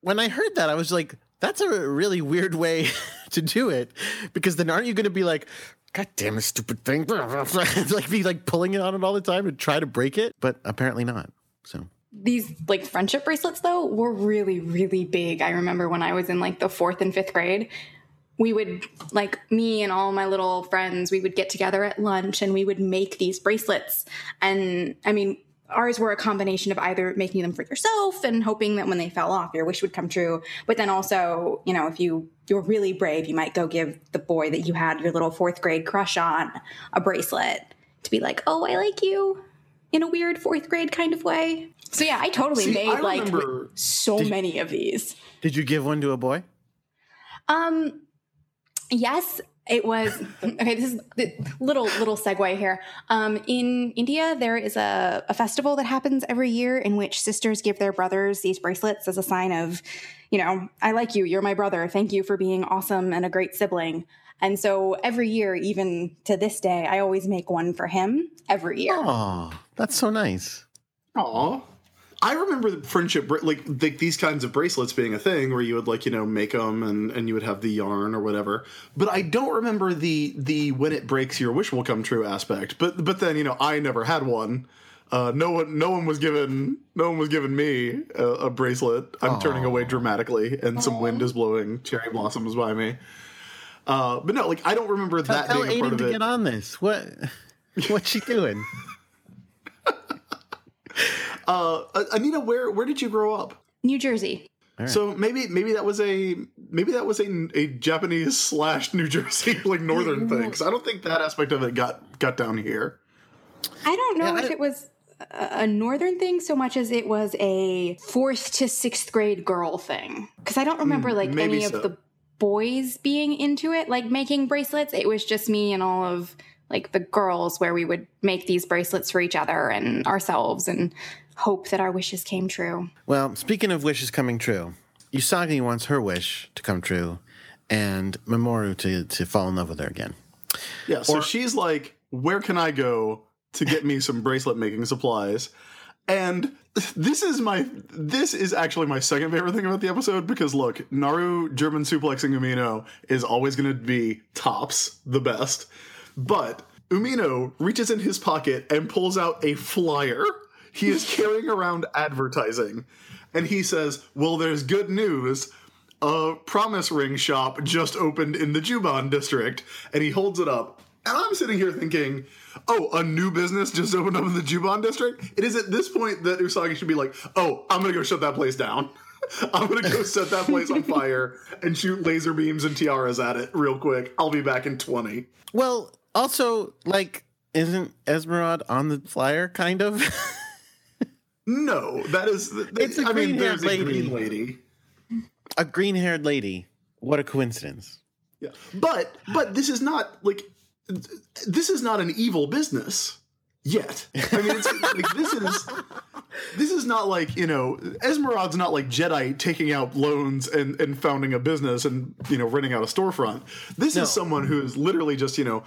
when I heard that, I was like, that's a really weird way to do it, because then aren't you going to be like. God damn it, stupid thing! like be like pulling it on it all the time to try to break it, but apparently not. So These like friendship bracelets though were really, really big. I remember when I was in like the fourth and fifth grade, we would like me and all my little friends, we would get together at lunch and we would make these bracelets. And I mean, ours were a combination of either making them for yourself and hoping that when they fell off, your wish would come true. But then also, you know, if you you're really brave, you might go give the boy that you had your little fourth grade crush on a bracelet to be like, oh, I like you in a weird fourth grade kind of way. So yeah, I totally See, made I like remember- so many of these. did you give one to a boy? Um, yes, it was. Okay, this is the little little segue here. Um, in India, there is a, a festival that happens every year in which sisters give their brothers these bracelets as a sign of, you know, I like you. You're my brother. Thank you for being awesome and a great sibling. And so every year, even to this day, I always make one for him every year. Oh, that's so nice. Aw. I remember the friendship, like th- these kinds of bracelets being a thing where you would like, you know, make them and, and you would have the yarn or whatever. But I don't remember the, the when it breaks your wish will come true aspect. But, but then, you know, I never had one. Uh, no one, no one was given, no one was giving me a, a bracelet. I'm turning away dramatically and some wind is blowing cherry blossoms by me. Uh, but no, like I don't remember that Tell being a part Aiden of to it. get on this. What? What's she doing? Uh, Anita, where, where did you grow up? New Jersey. So maybe maybe that was a maybe that was a, a Japanese slash New Jersey like northern thing. Because I don't think that aspect of it got got down here. I don't know Yeah, if I- it was a, a northern thing so much as it was a fourth to sixth grade girl thing. Because I don't remember like any so. of the boys being into it, like making bracelets. It was just me and all of like the girls where we would make these bracelets for each other and ourselves and hope that our wishes came true. Well, speaking of wishes coming true, Usagi wants her wish to come true, and Mamoru to to fall in love with her again. Yeah. So Or- she's like, "Where can I go to get me some bracelet making supplies?" And this is my this is actually my second favorite thing about the episode because look, Naru German suplexing Umino is always going to be tops, the best. But Umino reaches in his pocket and pulls out a flyer. He is carrying around advertising. And he says, Well, there's good news. A promise ring shop just opened in the Juban district. And he holds it up. And I'm sitting here thinking, Oh, a new business just opened up in the Juban district? It is at this point that Usagi should be like, Oh, I'm going to go shut that place down. I'm going to go set that place on fire and shoot laser beams and tiaras at it real quick. I'll be back in 20. Well, also, like, isn't Esmeralda on the flyer? Kind of. No, that is. It's a I mean, there's a lady. green lady. a green-haired lady. What a coincidence. Yeah, but but this is not like this is not an evil business yet. I mean, it's, like this is this is not like you know Esmeralda's not like Jadeite taking out loans and and founding a business and you know renting out a storefront. This No. is someone who is literally just you know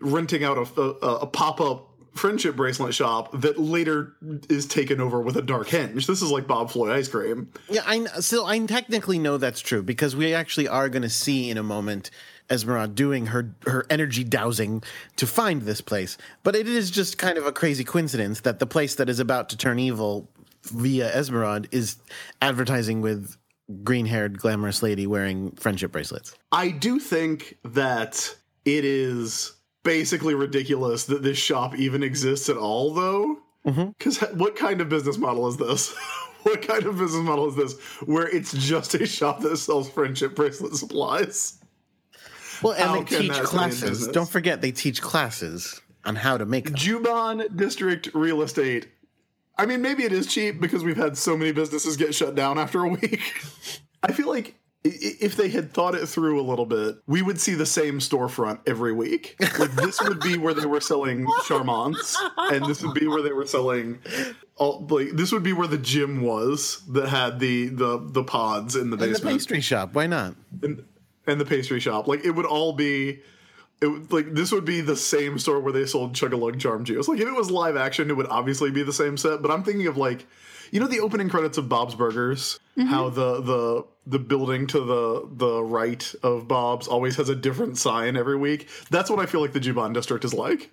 renting out a, a, a pop up friendship bracelet shop that later is taken over with a dark henge. This is like Bob Floyd ice cream. Yeah, I so I technically know that's true because we actually are going to see in a moment Esmeralda doing her her energy dowsing to find this place. But it is just kind of a crazy coincidence that the place that is about to turn evil via Esmeralda is advertising with green-haired glamorous lady wearing friendship bracelets. I do think that it is basically ridiculous that this shop even exists at all, though. Mm-hmm. Because what kind of business model is this? what kind of business model is this where it's just a shop that sells friendship bracelet supplies? Well, and How they teach that stay in classes. Don't forget they teach classes on how to make them. Juban District Real Estate. I mean, maybe it is cheap because we've had so many businesses get shut down after a week. I feel like if they had thought it through a little bit, we would see the same storefront every week. Like this would be where they were selling Charmants, and this would be where they were selling. All, like this would be where the gym was that had the the the pods in the In the basement pastry shop, why not? and, and the pastry shop. Like it would all be. It like this would be the same store where they sold Chugalug Charm Juice. Like if it was live action, it would obviously be the same set. But I'm thinking of like, you know, the opening credits of Bob's Burgers. How the the the building to the the right of Bob's always has a different sign every week. That's what I feel like the Juban district is like.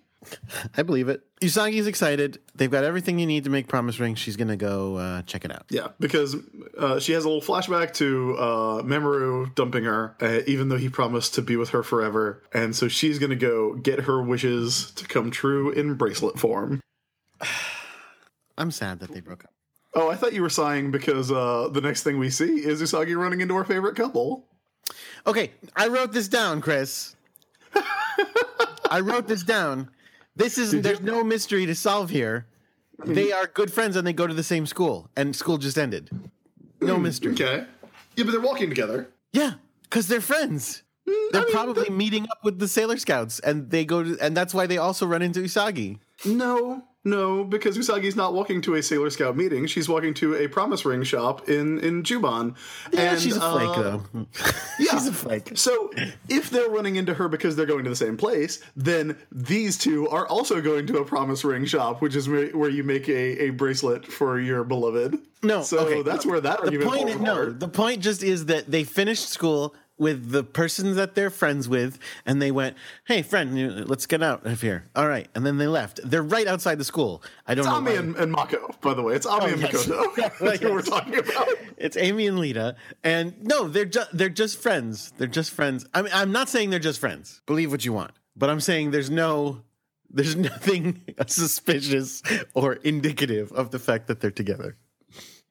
I believe it. Usagi's excited. They've got everything you need to make promise rings. She's gonna go uh, check it out. Yeah, because uh, she has a little flashback to uh, Mamoru dumping her, uh, even though he promised to be with her forever. And so she's going to go get her wishes to come true in bracelet form. I'm sad that they broke up. Oh, I thought you were sighing because uh, the next thing we see is Usagi running into our favorite couple. Okay, I wrote this down, Chris. I wrote this down. This is there's no mystery to solve here. They are good friends and they go to the same school, and school just ended. No mystery. Okay. Yeah, but they're walking together. Yeah, because they're friends. They're probably meeting up with the Sailor Scouts, and they go to, and that's why they also run into Usagi. No, no, because Usagi's not walking to a Sailor Scout meeting. She's walking to a promise ring shop in in Juban. Yeah, and, she's a flake, uh, though. Yeah. she's a flake. So if they're running into her because they're going to the same place, then these two are also going to a promise ring shop, which is where where you make a, a bracelet for your beloved. No, so okay. that's where that The argument point, no, the point just is that they finished school with the persons that they're friends with, and they went, "Hey, friend, let's get out of here." All right, and then they left. They're right outside the school. I don't It's know. Ami and, and Mako, by the way. It's Ami oh, and yes. Makoto. That's who we're talking about. It's Amy and Lita, and no, they're just they're just friends. They're just friends. I mean, I'm not saying they're just friends. Believe what you want, but I'm saying there's no, there's nothing suspicious or indicative of the fact that they're together.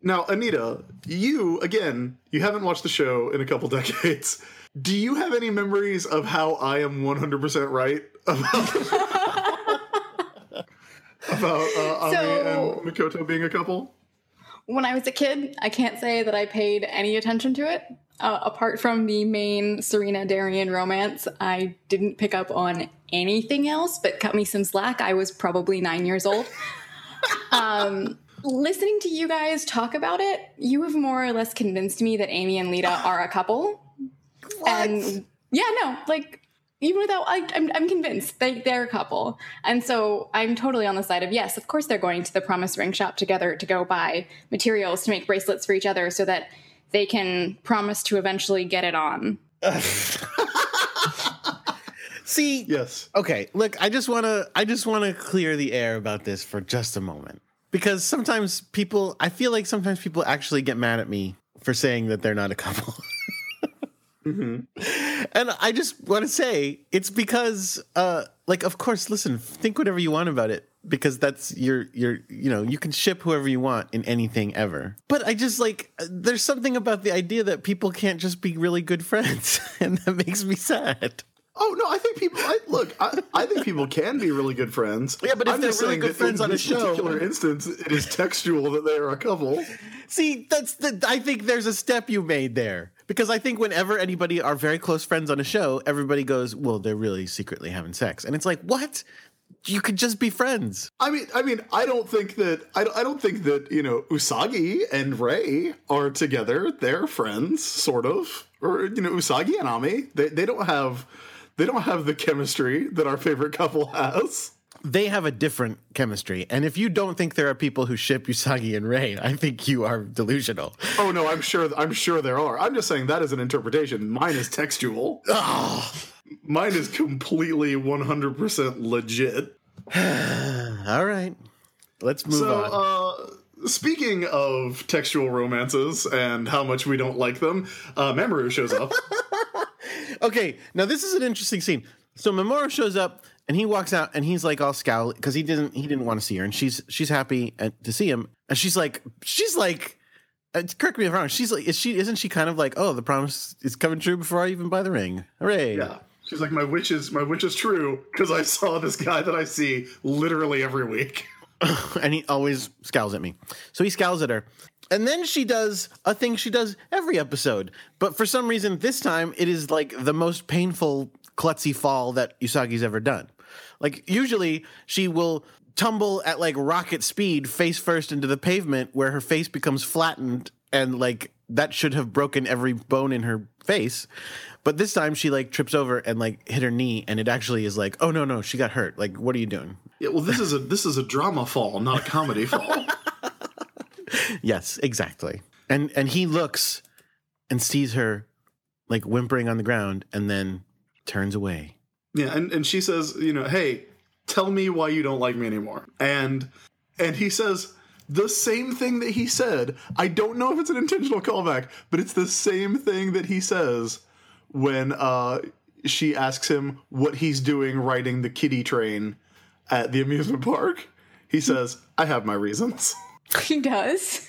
Now, Anita, you again, you haven't watched the show in a couple decades. Do you have any memories of how I am 100% right about about uh, Ami So- and Makoto being a couple? when I was a kid, I can't say that I paid any attention to it. Uh, apart from the main Serena Darien romance, I didn't pick up on anything else. But cut me some slack. I was probably nine years old. um, listening to you guys talk about it, you have more or less convinced me that Amy and Lita are a couple. And yeah, no, like even without, I, I'm, I'm convinced they, they're a couple. And so I'm totally on the side of yes, of course they're going to the promise ring shop together to go buy materials to make bracelets for each other so that they can promise to eventually get it on. See, Yes. okay, look, I just want to I just want to clear the air about this for just a moment. Because sometimes people I feel like sometimes people actually get mad at me for saying that they're not a couple. And I just want to say it's because uh like of course listen, think whatever you want about it because that's your your you know, you can ship whoever you want in anything ever. But I just like there's something about the idea that people can't just be really good friends and that makes me sad. Oh no, I think people. I, look, I, I think people can be really good friends. Yeah, but if I'm they're really good friends on a this show- particular instance, it is textual that they are a couple. See, that's the. I think there's a step you made there because I think whenever anybody are very close friends on a show, everybody goes, "Well, they're really secretly having sex," and it's like, what? You could just be friends. I mean, I mean, I don't think that I don't, I don't think that you know Usagi and Rei are together. They're friends, sort of, or you know Usagi and Ami. They they don't have they don't have the chemistry that our favorite couple has. They have a different chemistry, and if you don't think there are people who ship Usagi and Rei, I think you are delusional. Oh no, I'm sure I'm sure there are. I'm just saying that is an interpretation. Mine is textual. Mine is completely 100% legit. All right, let's move So, on. uh, speaking of textual romances and how much we don't like them, uh, Mamoru shows up. Okay, now this is an interesting scene. So Mamoru shows up and he walks out and he's like all scowl because he didn't he didn't want to see her and she's she's happy at, to see him and she's like she's like uh, correct me if I'm wrong she's like is she isn't she kind of like oh the promise is coming true before I even buy the ring hooray yeah. She's like, my wish is my wish is true because I saw this guy that I see literally every week. and he always scowls at me. So he scowls at her. And then she does a thing she does every episode. But for some reason, this time it is like the most painful klutzy fall that Usagi's ever done. Like, usually she will tumble at like rocket speed face first into the pavement where her face becomes flattened and like that should have broken every bone in her face. But this time she like trips over and like hit her knee and it actually is like, oh no, no, she got hurt. Like, what are you doing? Yeah, well, this is a this is a drama fall, not a comedy fall. Yes, exactly. And and he looks and sees her like whimpering on the ground and then turns away. Yeah, and, and she says, you know, hey, tell me why you don't like me anymore. And and he says the same thing that he said. I don't know if it's an intentional callback, but it's the same thing that he says when uh she asks him what he's doing riding the kitty train at the amusement park. He says, I have my reasons. He does.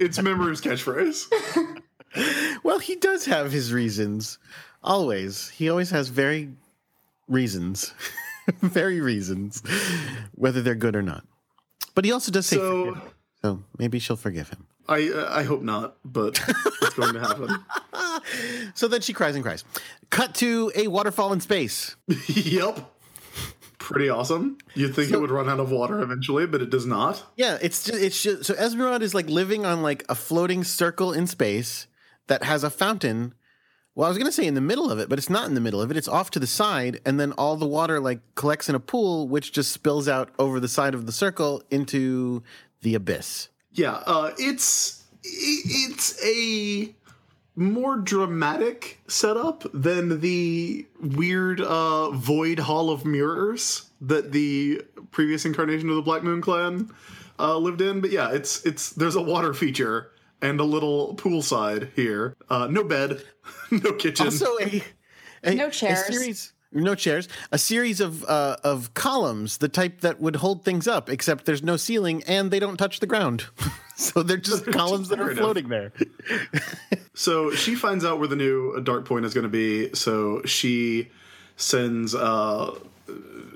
It's Memory's catchphrase. Well, he does have his reasons. Always. He always has very reasons. very reasons. Whether they're good or not. But he also does say So- So maybe she'll forgive him. I uh, I hope not, but it's going to happen. So then she cries and cries. Cut to a waterfall in space. yep. Pretty awesome. You'd think it would run out of water eventually, but it does not. Yeah, it's just, it's just so Esmeralda is like living on like a floating circle in space that has a fountain. Well, I was gonna say in the middle of it, but it's not in the middle of it. It's off to the side, and then all the water like collects in a pool, which just spills out over the side of the circle into the abyss. Yeah, uh, it's it's a more dramatic setup than the weird uh, void hall of mirrors that the previous incarnation of the Black Moon Clan uh, lived in. But yeah, it's it's there's a water feature and a little poolside here. Uh, no bed, no kitchen. Also, a, a No a chairs. series no chairs, a series of uh, of columns, the type that would hold things up, except there's no ceiling and they don't touch the ground. so they're just columns that are floating there. So she finds out where the new dark point is going to be. So she sends. Uh,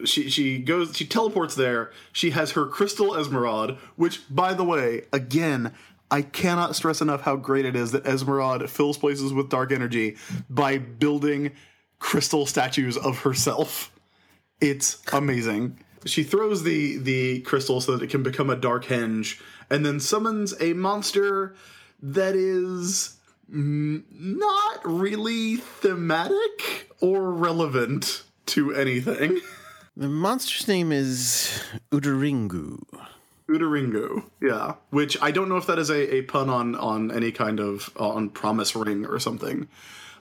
she she goes. She teleports there. She has her crystal Esmeralda, which, by the way, again. I cannot stress enough how great it is that Esmeralda fills places with dark energy by building crystal statues of herself. It's amazing. She throws the the crystal so that it can become a dark henge, and then summons a monster that is not really thematic or relevant to anything. The monster's name is Udaringu. Udaringu, yeah. Which I don't know if that is a, a pun on on any kind of uh, on promise ring or something.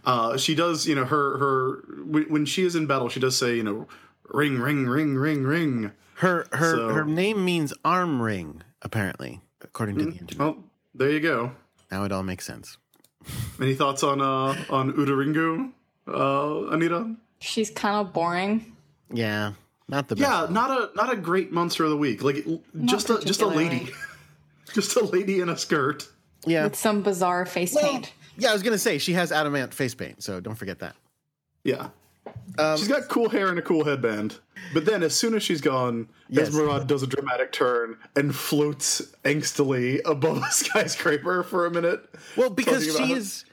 Uh, she does, you know, her her when, when she is in battle, she does say, you know, ring, ring, ring, ring, ring. Her her So- her name means arm ring, apparently, according to the internet. Well, there you go. Now it all makes sense. Any thoughts on uh on Udaringu, uh, Anita? She's kind of boring. Yeah, not the best. Yeah, not a not a great monster of the week. Like just a just a lady, just a lady in a skirt. Yeah, with some bizarre face paint. yeah. I was gonna say she has Adam Ant face paint, so don't forget that. Yeah. Um, she's got cool hair and a cool headband. But then, as soon as she's gone, Yes. Esmeralda does a dramatic turn and floats angstily above a skyscraper for a minute. Well, because she is,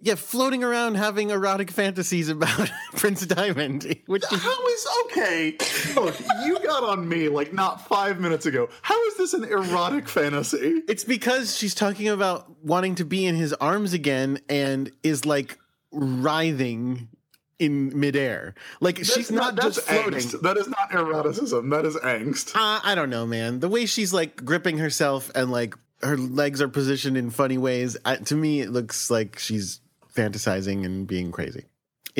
yeah, floating around having erotic fantasies about Prince Diamond, which is How is okay? Look, you got on me like not five minutes ago. How is this an erotic fantasy? It's because she's talking about wanting to be in his arms again and is like writhing in midair. Like she's not, that's just floating. angst. That is not eroticism. That is angst. Uh, I don't know, man. The way she's like gripping herself and like her legs are positioned in funny ways. I, to me, it looks like she's fantasizing and being crazy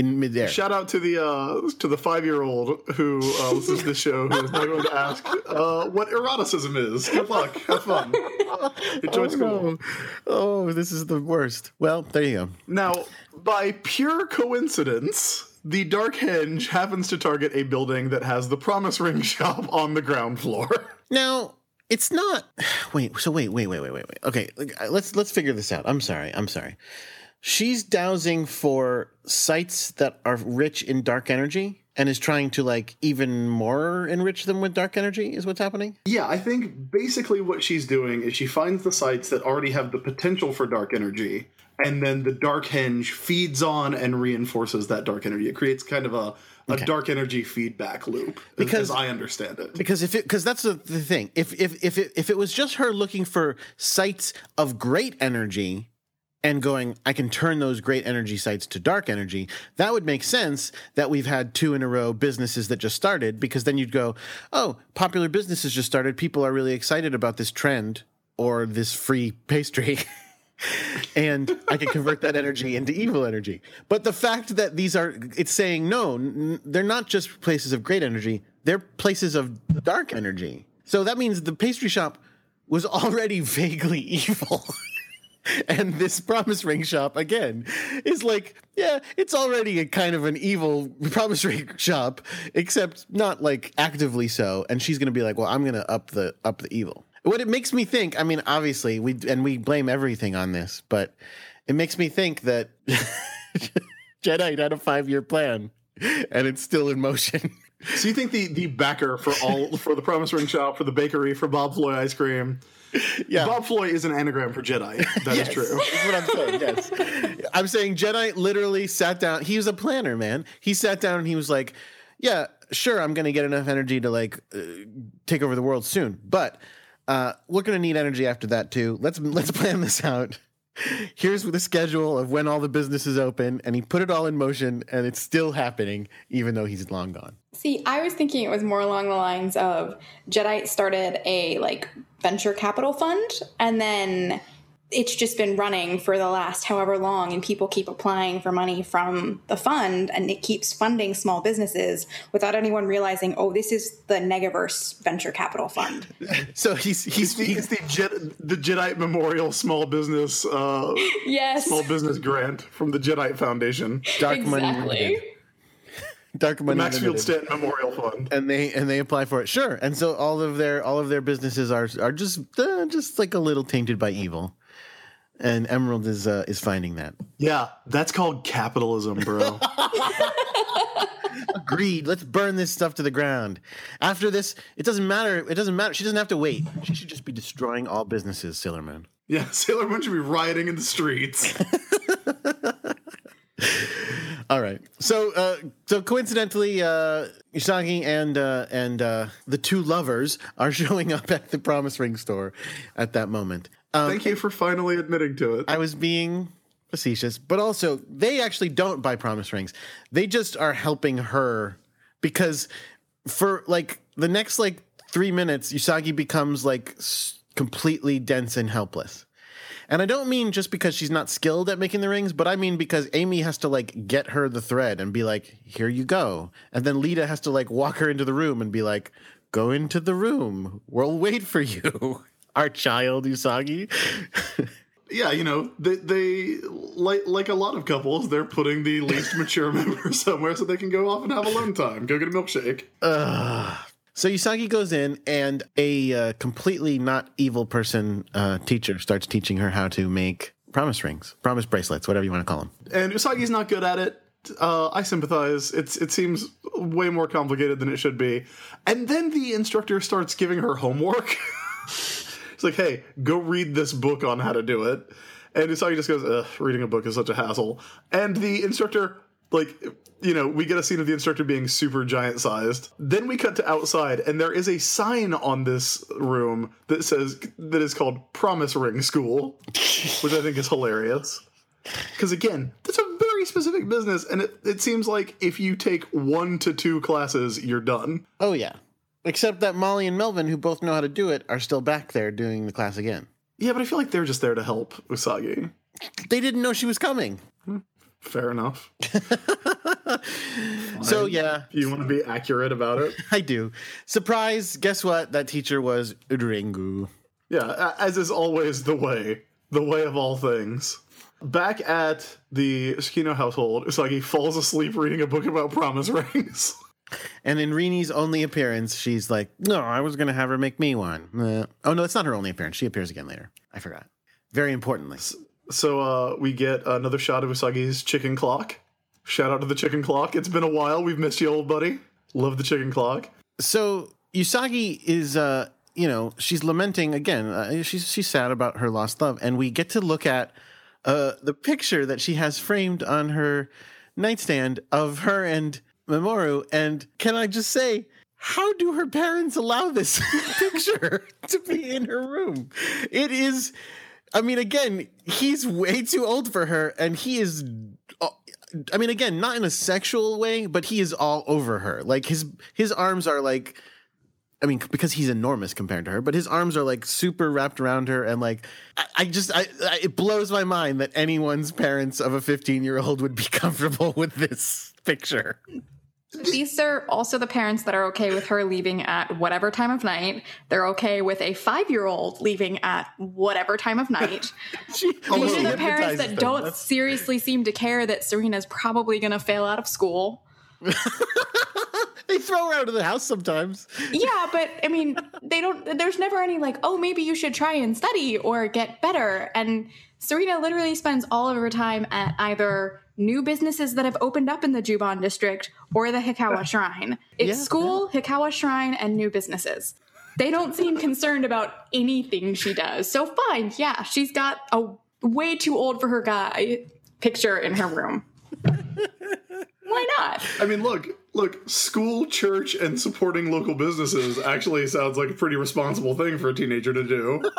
in midair. Shout out to the uh, to the five year old who uh, listens to the show who is now going to ask uh, what eroticism is. Good luck. Have fun. Enjoy oh, school. no. oh, this is the worst. Well, there you go. Now, by pure coincidence, the Dark Henge happens to target a building that has the Promise Ring shop on the ground floor. Now, it's not. Wait. So wait, wait, wait, wait, wait, wait. Okay, let's let's figure this out. I'm sorry. I'm sorry. She's dowsing for sites that are rich in dark energy and is trying to like even more enrich them with dark energy. Is what's happening? Yeah, I think basically what she's doing is she finds the sites that already have the potential for dark energy, and then the Dark Henge feeds on and reinforces that dark energy. It creates kind of a, a dark energy feedback loop, Because- as I understand it. Because if it because that's the, the thing. If if if it, if it was just her looking for sites of great energy and going, I can turn those great energy sites to dark energy, that would make sense that we've had two in a row businesses that just started because then you'd go, oh, popular businesses just started. People are really excited about this trend or this free pastry. and I can convert that energy into evil energy. But the fact that these are, it's saying no, n- they're not just places of great energy, they're places of dark energy. So that means the pastry shop was already vaguely evil. and this promise ring shop again is like yeah it's already a kind of an evil promise ring shop except not like actively so. And she's gonna be like well i'm gonna up the up the evil. What it makes me think i mean obviously we and we blame everything on this but it makes me think that Jadeite had a five-year plan and it's still in motion. So you think the the backer for all for the Promise Ring shop, for the bakery, for Bob Floy ice cream, yeah Bob Floy is an anagram for Jadeite. That is Yes, true. That's what I'm saying. Yes, I'm saying Jadeite literally sat down. He was a planner, man. He sat down and he was like, "Yeah, sure, I'm going to get enough energy to like uh, take over the world soon, but uh, we're going to need energy after that too. Let's let's plan this out." Here's the schedule of when all the businesses open, and he put it all in motion, and it's still happening, even though he's long gone. See, I was thinking it was more along the lines of Jadeite started a like venture capital fund and then it's just been running for the last however long and people keep applying for money from the fund and it keeps funding small businesses without anyone realizing, oh, this is the Negaverse venture capital fund. So he's he's, the, he's the, Jadeite, the Jadeite Memorial Small Business uh, yes. Small Business Grant from the Jadeite Foundation. dark money. Dark Money Maxfield Limited. Stanton Memorial Fund. and they and they apply for it. Sure. And so all of their all of their businesses are are just uh, just like a little tainted by evil. And Emerald is uh, is finding that. Yeah, that's called capitalism, bro. Agreed. Let's burn this stuff to the ground. After this, it doesn't matter. It doesn't matter. She doesn't have to wait. She should just be destroying all businesses, Sailor Moon. yeah, Sailor Moon should be rioting in the streets. All right. So, uh, so coincidentally, uh, Usagi and uh, and uh, the two lovers are showing up at the Promise Ring store at that moment. Um, Thank you for finally admitting to it. I was being facetious, but also they actually don't buy promise rings. They just are helping her because for like the next like three minutes, Usagi becomes like s- completely dense and helpless. And I don't mean just because she's not skilled at making the rings, but I mean because Amy has to like get her the thread and be like, here you go. And then Lita has to like walk her into the room and be like, go into the room. We'll wait for you. Our child, Usagi. yeah, you know, they, they like like a lot of couples, they're putting the least mature member somewhere so they can go off and have alone time. Go get a milkshake. So Usagi goes in, and a uh, completely not evil person uh, teacher starts teaching her how to make promise rings, promise bracelets, whatever you want to call them. and Usagi's not good at it. Uh, I sympathize. It's it seems way more complicated than it should be. And then the instructor starts giving her homework. It's like, hey, go read this book on how to do it. And Usagi just goes, Ugh, reading a book is such a hassle. And the instructor, like, you know, we get a scene of the instructor being super giant sized. Then we cut to outside, and there is a sign on this room that says that is called Promise Ring School, which I think is hilarious. Because again, that's a very specific business, and it, it seems like if you take one to two classes, you're done. Oh yeah, except that Molly and Melvin, who both know how to do it, are still back there doing the class again. Yeah, but I feel like they're just there to help Usagi. They didn't know she was coming. Hmm, fair enough. So yeah, You want to be accurate about it? I do. Surprise! Guess what? That teacher was Urengu. Yeah, as is always the way, the way of all things. Back at the Tsukino household, Usagi falls asleep reading a book about promise rings. And in Rini's only appearance, she's like, "No, I was going to have her make me one." Uh, oh no, it's not her only appearance. She appears again later. I forgot. Very importantly, So uh, we get another shot of Usagi's chicken clock. Shout out to the chicken clock. It's been a while. We've missed you, old buddy. Love the chicken clock. so Usagi is, uh, you know, she's lamenting again. Uh, she's she's sad about her lost love, and we get to look at uh, the picture that she has framed on her nightstand of her and Mamoru. And can I just say, how do her parents allow this picture to be in her room? It is. I mean, again, he's way too old for her, and he is. uh, I mean, again, not in a sexual way, but he is all over her. Like his his arms are like. I mean, because he's enormous compared to her, but his arms are like super wrapped around her, and like I, I just, I, I, it blows my mind that anyone's parents of a 15 year old would be comfortable with this picture. These are also the parents that are okay with her leaving at whatever time of night. They're okay with a five year old leaving at whatever time of night. She, These are the parents that them. don't That's- seriously seem to care that Serena's probably going to fail out of school. They throw her out of the house sometimes. Yeah, but I mean, they don't, there's never any like, oh, maybe you should try and study or get better. And Serena literally spends all of her time at either new businesses that have opened up in the Juban district or the Hikawa Shrine. It's Yeah, school, Hikawa Shrine, and new businesses. They don't seem concerned about anything she does. So fine, yeah, she's got a way too old for her guy picture in her room. Why not? I mean, look, look, school, church, and supporting local businesses actually sounds like a pretty responsible thing for a teenager to do.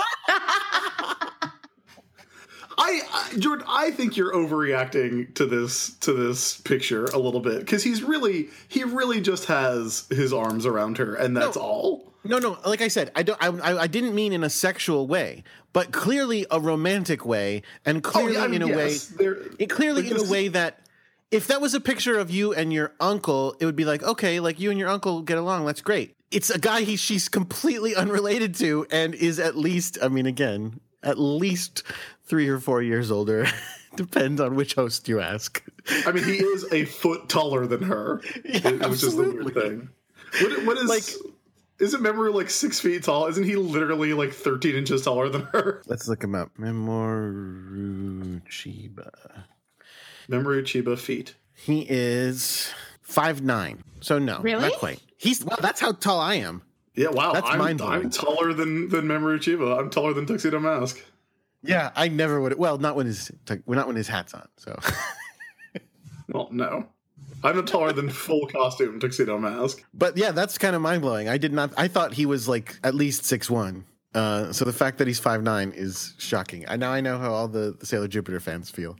I, I Jordan, I think you're overreacting to this to this picture a little bit because he's really he really just has his arms around her and that's all. No, no. Like I said, I don't. I, I, didn't mean in a sexual way, but clearly a romantic way, and oh, clearly I mean, in a yes, way, it clearly in a way that if that was a picture of you and your uncle, it would be like, okay, like you and your uncle get along. That's great. It's a guy he she's completely unrelated to, and is at least. I mean, again, at least three or four years older. Depends on which host you ask. I mean, he is a foot taller than her, which is the weird thing. What, what is Like- Isn't Memory like six feet tall? Isn't he literally like thirteen inches taller than her? Let's look him up. Mamoru Chiba. Memory Chiba feet. He is five nine. So no, Really? not quite. He's well. That's how tall I am. Yeah, wow. That's I'm, mind-blowing. I'm taller than than Memory Chiba. I'm taller than Tuxedo Mask. Yeah, I never would. Well, not when his well, not when his hat's on. So Well, no. I'm not taller than full costume Tuxedo Mask. But yeah, that's kind of mind blowing. I did not. I thought he was like at least six one. Uh, so the fact that he's five nine is shocking. I now I know how all the, the Sailor Jupiter fans feel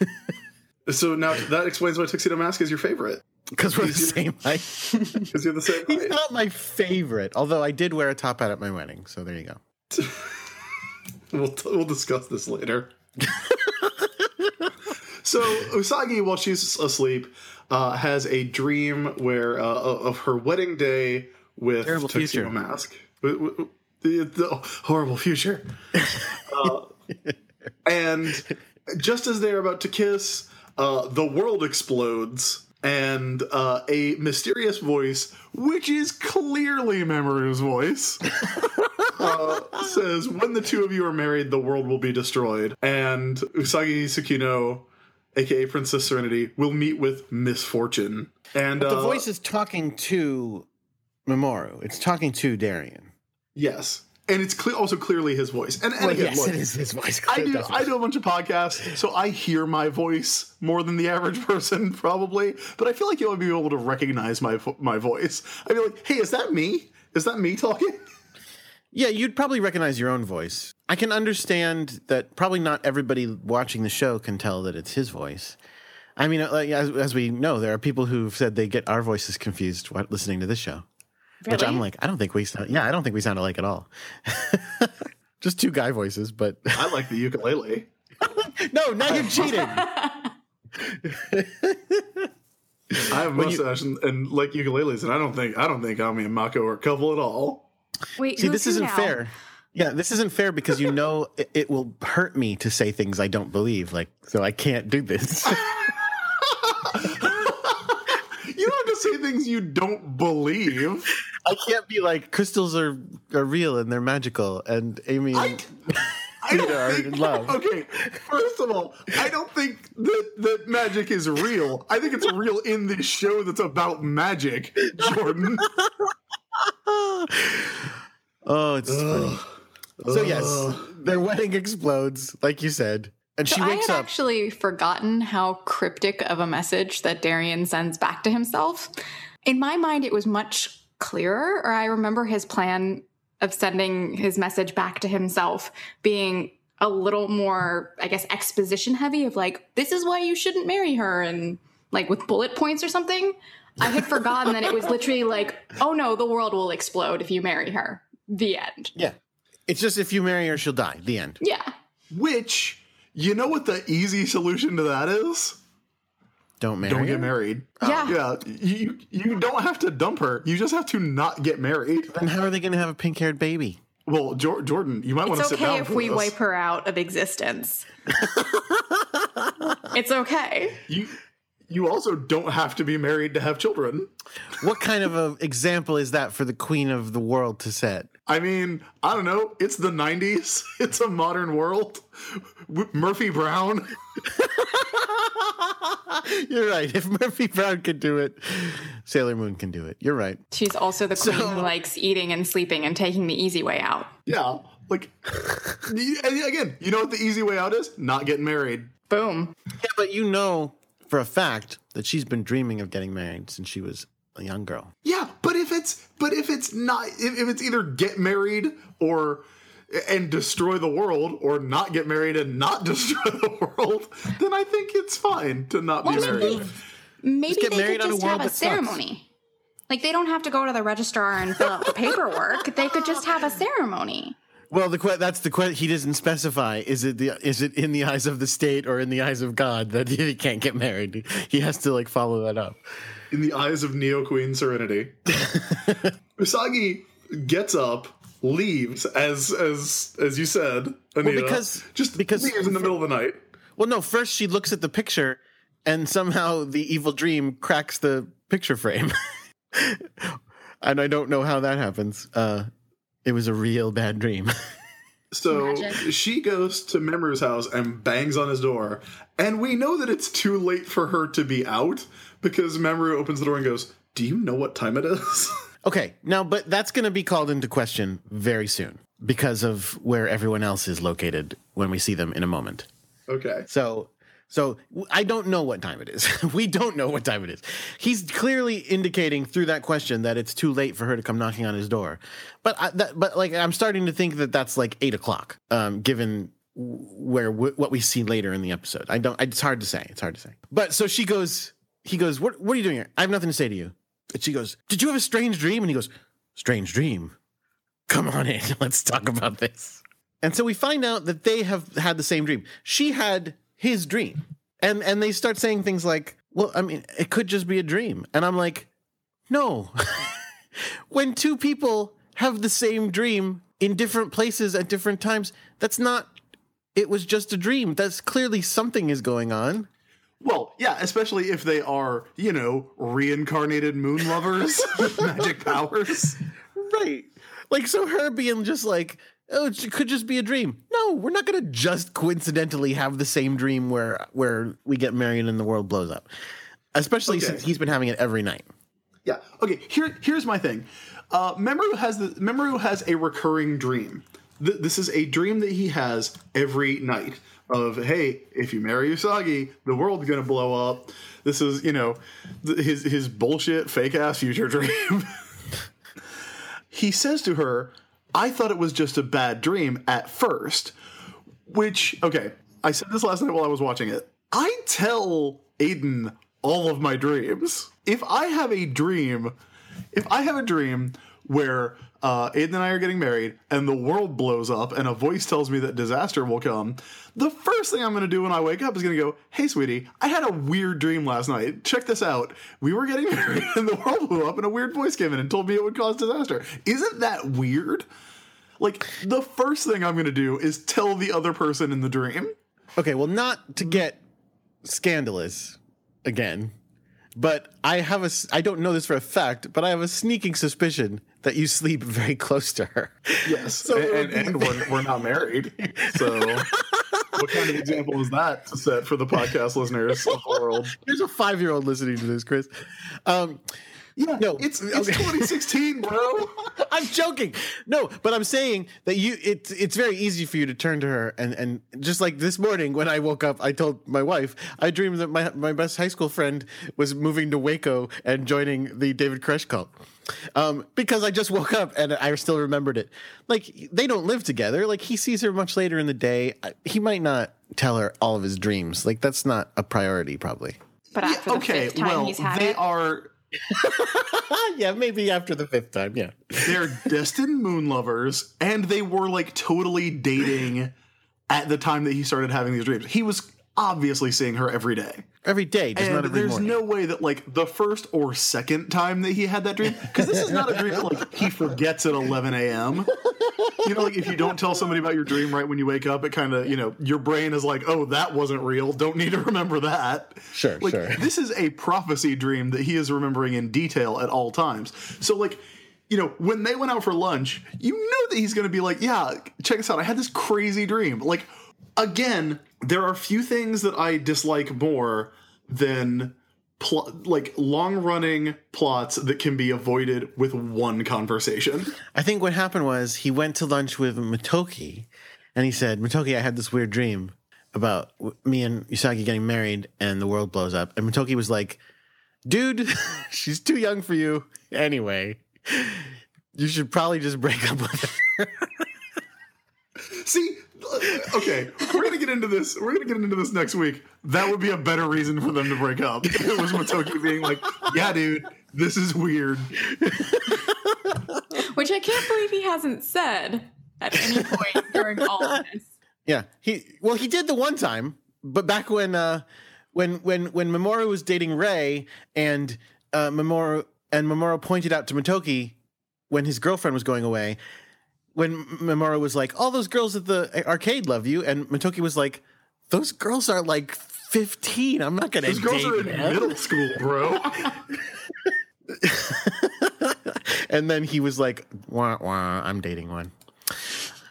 So now that explains why Tuxedo Mask is your favorite. because we're the same height. Because you're the same He's height. not my favorite, although I did wear a top hat at my wedding. So there you go. We'll, we'll discuss this later. so Usagi, while she's asleep, uh, has a dream where uh, of her wedding day with Terrible Tuxedo future. Mask. With- with- The, the horrible future. Uh, and just as they're about to kiss, uh, the world explodes. And uh, a mysterious voice, which is clearly Mamoru's voice, uh, says, "When the two of you are married, the world will be destroyed." And Usagi Tsukino, aka Princess Serenity, will meet with misfortune. And The uh, voice is talking to Mamoru. It's talking to Darien. yes, and it's cle- also clearly his voice. And, and Well, again, yes, look, it is his voice. I do. I do a bunch of podcasts, so I hear my voice more than the average person, probably. But I feel like you'll be able to recognize my my voice. I'd be like, "Hey, is that me? Is that me talking?" Yeah, you'd probably recognize your own voice. I can understand that probably not everybody watching the show can tell that it's his voice. I mean, uh, as, as we know, there are people who've said they get our voices confused while listening to this show. Which I'm like, I don't think we sound. Yeah, I don't think we sound alike at all. Just two guy voices, but I like the ukulele. no, now you're cheating. I have a mustache and, and like ukuleles, and I don't think I don't think Ami and Mako are a couple at all. Wait, See, this isn't now? fair. Yeah, this isn't fair because you know it, it will hurt me to say things I don't believe. Like, so I can't do this. You don't have to say things you don't believe. I can't be like crystals are are real and they're magical, and Amy I, and I Peter are think, in love. Okay, first of all, I don't think that that magic is real. I think it's real in this show that's about magic, Jordan. oh, it's funny. So yes, their wedding explodes, like you said, and she So I had up. actually forgotten how cryptic of a message that Darien sends back to himself. In my mind, it was much clearer, or I remember his plan of sending his message back to himself being a little more, I guess, exposition heavy of like, this is why you shouldn't marry her, and like with bullet points or something. I had forgotten that it was literally like, oh no, the world will explode if you marry her. The end. yeah, it's just if you marry her, she'll die. The end. Yeah. Which, you know what the easy solution to that is? Don't marry. Don't her? get married. Yeah. Oh, yeah, you you don't have to dump her. You just have to not get married. Then how are they going to have a pink haired baby? Well, Jor- Jordan, you might want to It's sit down It's okay if we this. wipe her out of existence. it's okay. You you also don't have to be married to have children. What kind of an example is that for the queen of the world to set? I mean, I don't know. It's the '90s. It's a modern world. Murphy Brown. You're right. If Murphy Brown could do it, Sailor Moon can do it. You're right. She's also the queen who likes eating and sleeping and taking the easy way out. Yeah, like again, you know what the easy way out is? Not getting married. Boom. Yeah, but you know for a fact that she's been dreaming of getting married since she was a young girl. Yeah, but if it's but if it's not if, if it's either get married or and destroy the world or not get married and not destroy the world, then I think it's fine to not be married. Maybe get they married could on a just world have a that sucks. ceremony. Like they don't have to go to the registrar and fill out the paperwork. They could just have a ceremony. Well, the que- that's the question. He doesn't specify. Is it the is it in the eyes of the state or in the eyes of God that he can't get married? He has to like follow that up. in the eyes of Neo Queen Serenity. Usagi gets up, leaves as as as you said, Anita. because- just because- leaves in the middle of the night. Well, no. First, she looks at the picture, and somehow the evil dream cracks the picture frame. and I don't know how that happens. Uh, it was a real bad dream. So Magic. she goes to Mamoru's house and bangs on his door, and we know that it's too late for her to be out because Mamoru opens the door and goes, "Do you know what time it is?" okay, now, but that's going to be called into question very soon because of where everyone else is located when we see them in a moment. okay. So, so I don't know what time it is. we don't know what time it is. He's clearly indicating through that question that it's too late for her to come knocking on his door. But, I, that, but like I'm starting to think that that's like eight o'clock, um, given where what we see later in the episode. I don't. It's hard to say. It's hard to say. But so she goes. He goes. What What are you doing here? I have nothing to say to you. And she goes. Did you have a strange dream? And he goes. Strange dream. Come on in. Let's talk about this. And so we find out that they have had the same dream. She had his dream. And and they start saying things like, "Well, I mean, it could just be a dream." And I'm like, "No. when two people have the same dream in different places at different times, that's not it was just a dream. That's clearly something is going on." Well, yeah, especially if they are, you know, reincarnated moon lovers with magic powers. Right. Like so her being just like, oh, it could just be a dream. No, we're not gonna just coincidentally have the same dream where where we get married and the world blows up. Especially Okay. since he's been having it every night. Yeah. Okay. Here, here's my thing. Uh, Mamoru has the Mamoru has a recurring dream. Th- this is a dream that he has every night. Of hey, if you marry Usagi, the world's gonna blow up. This is you know th- his his bullshit fake ass future dream. he says to her, "I thought it was just a bad dream at first. Which okay, I said this last night while I was watching it. I tell Aiden all of my dreams. If I have a dream, if I have a dream where uh, Aiden and I are getting married and the world blows up and a voice tells me that disaster will come, the first thing I'm going to do when I wake up is going to go, Hey, sweetie, I had a weird dream last night. Check this out. We were getting married and the world blew up and a weird voice came in and told me it would cause disaster. Isn't that weird? Like, the first thing I'm going to do is tell the other person in the dream. Okay, well, not to mm. get scandalous again, but I have a, I don't know this for a fact, but I have a sneaking suspicion that you sleep very close to her. Yes, So would and, and, we're, we're not married. So, what kind of example is that to set for the podcast listeners of the world? There's a five year old listening to this, Chris. Um, Yeah, No, it's it's okay. 2016, bro. I'm joking. No, but I'm saying that you it's it's very easy for you to turn to her and and just like this morning when I woke up, I told my wife I dreamed that my my best high school friend was moving to Waco and joining the David Koresh cult. Um, because I just woke up and I still remembered it. Like they don't live together. Like he sees her much later in the day. He might not tell her all of his dreams. Like that's not a priority, probably. But after the okay, fifth time well, he's had they it, are yeah, maybe after the fifth time. Yeah. they're destined moon lovers, and they were like totally dating at the time that he started having these dreams. He was obviously seeing her every day. Every day, just not And every there's morning. no way that like the first or second time that he had that dream, because this is not a dream that like he forgets at 11 a.m. You know, like if you don't tell somebody about your dream right when you wake up, it kind of you know your brain is like, oh, that wasn't real. Don't need to remember that. Sure, like, sure. This is a prophecy dream that he is remembering in detail at all times. So like. You know, when they went out for lunch, you know that he's going to be like, "Yeah, check this out. I had this crazy dream." Like, again, there are few things that I dislike more than pl- like long running plots that can be avoided with one conversation. I think what happened was he went to lunch with Motoki and he said, Motoki, I had this weird dream about me and Usagi getting married and the world blows up. And Motoki was like, dude, she's too young for you. Anyway, you should probably just break up with her. See, okay, we're gonna get into this. We're gonna get into this next week. That would be a better reason for them to break up. If it was Motoki being like, "Yeah, dude, this is weird." which I can't believe he hasn't said at any point during all of this. Yeah, he well he did the one time, but back when uh when when when Mamoru was dating Ray and uh Mamoru and Mamoru pointed out to Motoki when his girlfriend was going away, when Mamoru was like, "All those girls at the arcade love you," and Motoki was like, "Those girls are like 15. I'm not gonna Those girls date are in him. middle school, bro. And then he was like, wah, wah, I'm dating one.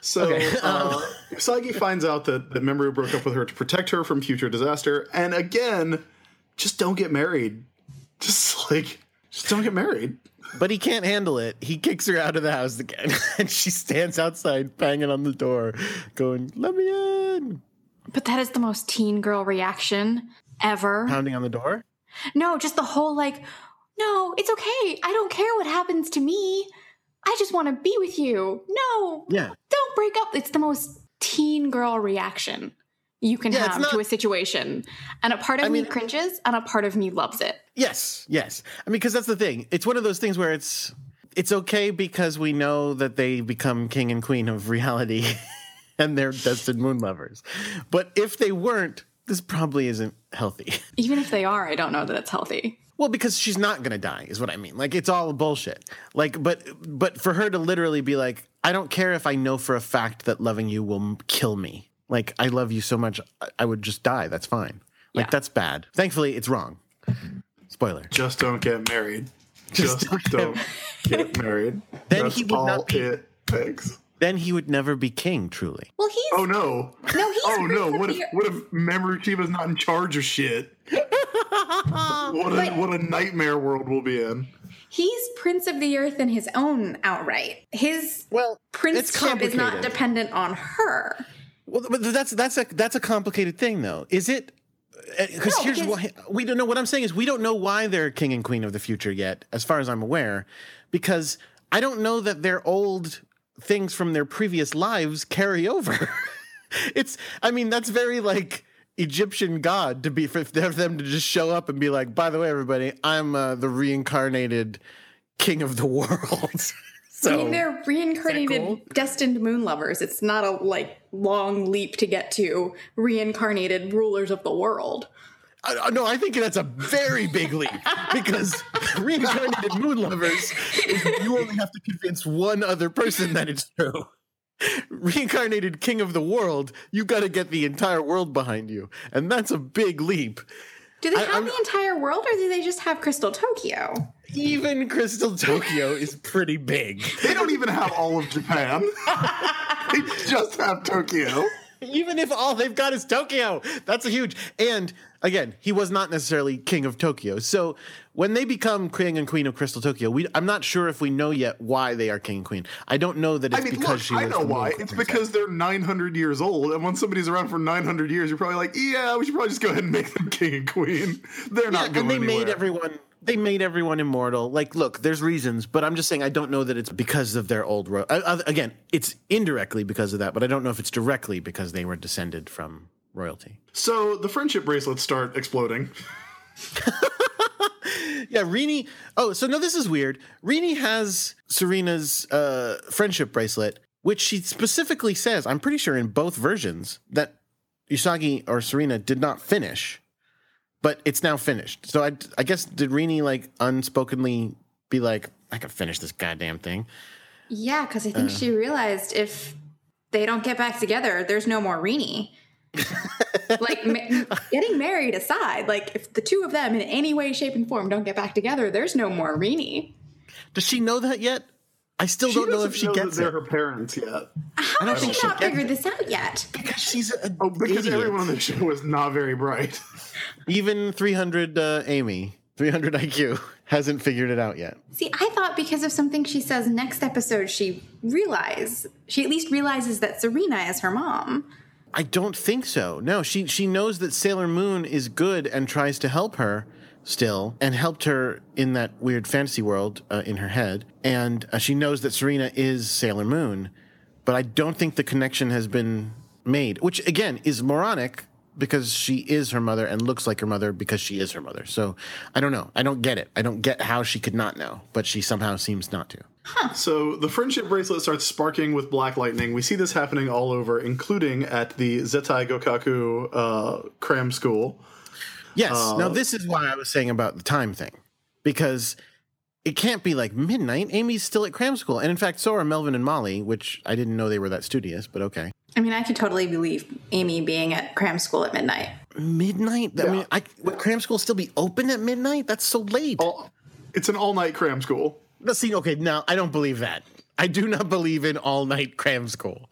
So Okay, uh, Usagi finds out that, that Mamoru broke up with her to protect her from future disaster. And again, just don't get married. Just like, just don't get married. But he can't handle it. He kicks her out of the house again. and she stands outside banging on the door, going, Let me in. But that is the most teen girl reaction ever. Pounding on the door. No, just the whole like, no, it's okay. I don't care what happens to me. I just want to be with you. No, Yeah. don't break up. It's the most teen girl reaction you can Yeah, have to a situation. And a part of I me mean- cringes and a part of me loves it. Yes, yes. I mean, because that's the thing. It's one of those things where it's it's okay because we know that they become king and queen of reality, and they're destined moon lovers. But if they weren't, this probably isn't healthy. Even if they are, I don't know that it's healthy. Well, because she's not gonna die, is what I mean. Like it's all bullshit. Like, but but for her to literally be like, I don't care if I know for a fact that loving you will kill me. Like I love you so much, I- I would just die. That's fine. Like Yeah. that's bad. Thankfully, it's wrong. Spoiler. Just don't get married. Just Just, don't don't, get married. Then That's he would all not be- it takes. Then he would never be king. Truly. Well, he's Oh no! no, he's Oh no! Prince What of if the- what if Mamoru Chiba's not in charge of shit? what a what a nightmare world we'll be in. he's prince of the earth in his own outright. His Well, princeship is not dependent on her. Well, but that's that's a that's a complicated thing, though. Is it? Because No, here's why we don't know. What I'm saying is we don't know why they're king and queen of the future yet, as far as I'm aware, because I don't know that their old things from their previous lives carry over. it's, I mean, that's very like Egyptian god to be for for them to just show up and be like, by the way, everybody, I'm uh, the reincarnated king of the world. So I mean, they're reincarnated, cool? destined moon lovers. It's not a like long leap to get to reincarnated rulers of the world. I- no, I think that's a very big leap because reincarnated moon lovers, you only have to convince one other person that it's true. Reincarnated king of the world, you've got to get the entire world behind you, and that's a big leap. Do they I- have I'm- the entire world, or do they just have Crystal Tokyo? Even Crystal Tokyo is pretty big. They don't even have all of Japan. they just have Tokyo. Even if all they've got is Tokyo, that's a huge. And again, he was not necessarily king of Tokyo. So when they become king and queen of Crystal Tokyo, we I'm not sure if we know yet why they are king and queen. I don't know that it's I mean, because look, she. I know why. It's because they're 900 years old, and when somebody's around for 900 years, you're probably like, yeah, we should probably just go ahead and make them king and queen. They're not Yeah, going and they anywhere. made everyone. They made everyone immortal. Like, look, there's reasons, but I'm just saying I don't know that it's because of their old. Ro- uh, again, it's indirectly because of that, but I don't know if it's directly because they were descended from royalty. so the friendship bracelets start exploding. Yeah, Rini. Oh, so no, this is weird. Rini has Serena's uh, friendship bracelet, which she specifically says, I'm pretty sure in both versions, that Usagi or Serena did not finish, but it's now finished. So I, I guess, did Rini like unspokenly be like, I could finish this goddamn thing? Yeah, because I think uh. she realized if they don't get back together, there's no more Rini. like ma- getting married aside, like if the two of them in any way, shape, and form don't get back together, there's no more Rini. Does she know that yet? I still don't know if she that gets they're it. her parents yet. How don't has think she she not gets figured this out yet? Because she's a Oh, because idiot. everyone on the show is not very bright. Even 300 uh, Amy, 300 IQ, hasn't figured it out yet. See, I thought because of something she says next episode, she realize she at least realizes that Serena is her mom. I don't think so. No, she she knows that Sailor Moon is good and tries to help her still, and helped her in that weird fantasy world uh, in her head. And uh, she knows that Serena is Sailor Moon, but I don't think the connection has been made. Which again is moronic because she is her mother and looks like her mother because she is her mother. So I don't know. I don't get it. I don't get how she could not know, but she somehow seems not to. So the friendship bracelet starts sparking with black lightning. We see this happening all over, including at the Zetai Gokaku uh, cram school. Yes. Uh, now this is why I was saying about the time thing, because it can't be like midnight. Amy's still at cram school, and in fact, so are Melvin and Molly, which I didn't know they were that studious, but okay. I mean, I could totally believe Amy being at cram school at midnight. midnight. I mean, I, would cram school still be open at midnight? That's so late. All, it's an all night cram school. No, see, okay, now I don't believe that. I do not believe in all night cram school.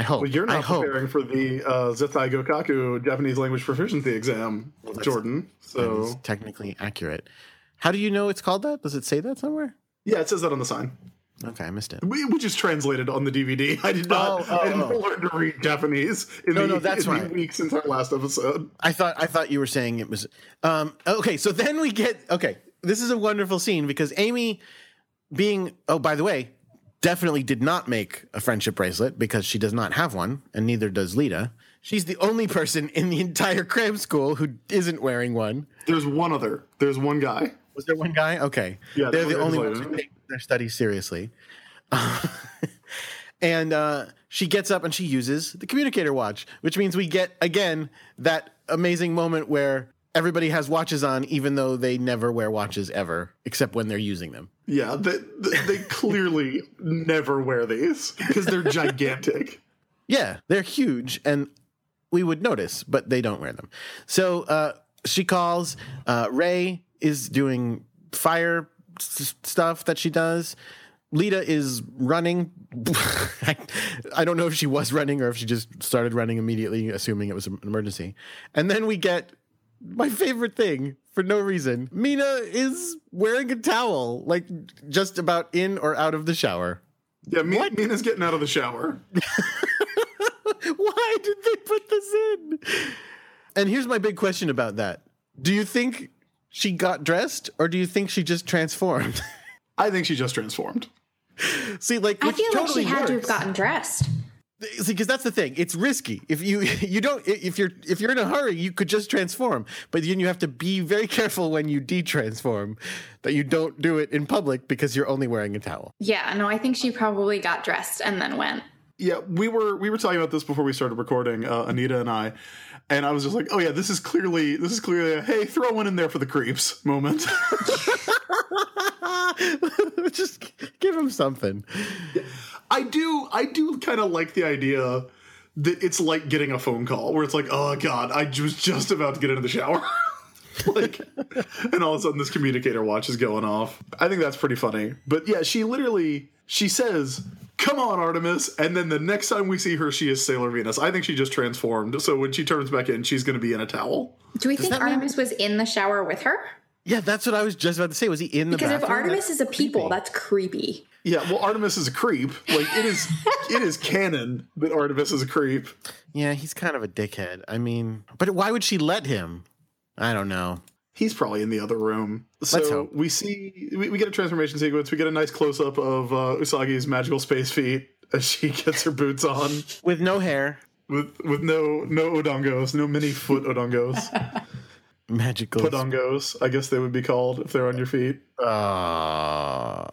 I hope. Well, you're I not hope. preparing for the uh, Zetai Gokaku Japanese language proficiency exam, Jordan. So technically accurate. How do you know it's called that? Does it say that somewhere? yeah, it says that on the sign. Okay, I missed it. We, which is translated on the DVD. I did not. Oh, oh, I didn't oh. learn to read Japanese in No, the, no, that's in the right. week since our last episode. I thought I thought you were saying it was um okay, so then we get okay. This is a wonderful scene because Amy being oh by the way, definitely did not make a friendship bracelet because she does not have one and neither does Lita. She's the only person in the entire cram school who isn't wearing one. There's one other. There's one guy. Was there one guy? Okay. Yeah, They're the only ones who take their studies seriously. and uh, she gets up and she uses the communicator watch, which means we get again that amazing moment where everybody has watches on, even though they never wear watches ever, except when they're using them. Yeah, they, they, clearly never wear these because they're gigantic. Yeah, they're huge, and we would notice, but they don't wear them. So uh, she calls. Uh, Ray is doing fire s- stuff that she does. Lita is running. I, I don't know if she was running or if she just started running immediately, assuming it was an emergency. And then we get my favorite thing for no reason. Mina is wearing a towel, like just about in or out of the shower. Yeah, Me- Mina's getting out of the shower. Why did they put this in? And here's my big question about that. Do you think she got dressed or do you think she just transformed? I think she just transformed. See, like, I feel totally like she had to have gotten dressed. See, because that's the thing. It's risky. If you you don't if you're if you're in a hurry, you could just transform. But then you have to be very careful when you de-transform that you don't do it in public because you're only wearing a towel. Yeah, no, I think she probably got dressed and then went. Yeah, we were we were talking about this before we started recording, uh, Anita and I, and I was just like, oh yeah, this is clearly this is clearly a hey throw one in there for the creeps moment. just give him something. I do I do kind of like the idea that it's like getting a phone call where it's like, oh god, I was just about to get into the shower. like and all of a sudden this communicator watch is going off. I think that's pretty funny. But yeah, she literally she says, "Come on, Artemis," and then the next time we see her, she is Sailor Venus. I think she just transformed. So when she turns back in, she's going to be in a towel. Do we think that mean- Artemis was in the shower with her? Yeah, that's what I was just about to say. Was he in the Because if? Artemis That's is a people, creepy. that's creepy. Yeah, well, Artemis is a creep. Like it is, it is canon that Artemis is a creep. Yeah, he's kind of a dickhead. I mean, but why would she let him? I don't know. He's probably in the other room. So Let's hope. we see we, we get a transformation sequence. We get a nice close up of uh, Usagi's magical space feet as she gets her boots on With no hair, with with no no odangos, no mini foot odangos, magical. podongos. I guess they would be called if they're on your feet. Uh,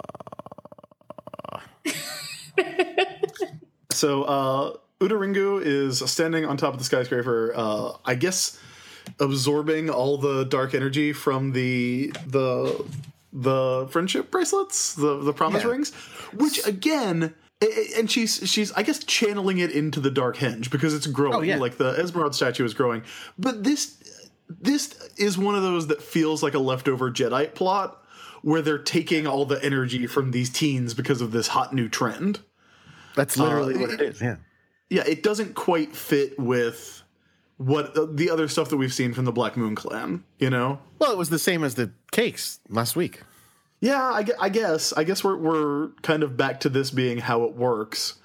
So uh, Udaringu is standing on top of the skyscraper. Uh, I guess absorbing all the dark energy from the the the friendship bracelets, the the promise Yeah. rings, which again. And she's she's I guess channeling it into the dark henge because it's growing Oh, yeah. like the Esmeralda statue is growing. But this this is one of those that feels like a leftover Jedi plot where they're taking all the energy from these teens because of this hot new trend. That's literally Uh, what it is. Yeah. yeah, it doesn't quite fit with what uh, the other stuff that we've seen from the Black Moon Clan. You know? Well, it was the same as the cakes last week. Yeah, I, I guess. I guess we're we're kind of back to this being how it works.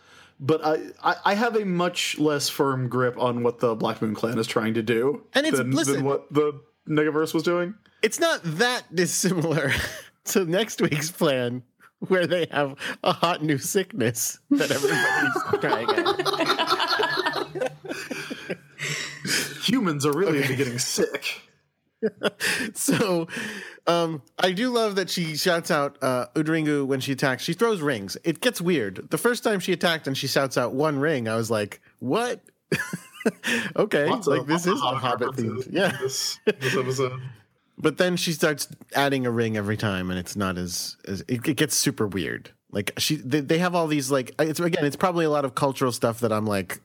But I, I, I have a much less firm grip on what the Black Moon Clan is trying to do And it's- than, listen- than what the Negaverse was doing. It's not that dissimilar to next week's plan, where they have a hot new sickness that everybody's trying out. Humans are really into getting sick. So, um, I do love that she shouts out uh, Udringu when she attacks. She throws rings. It gets weird. The first time she attacked and she shouts out one ring, I was like, "What?" okay, Lots like of- this is a Hobbit theme. references Yeah, This, this episode. But then she starts adding a ring every time, and it's not as, as it, it gets super weird. Like she, they, they have all these like it's again, it's probably a lot of cultural stuff that I'm like,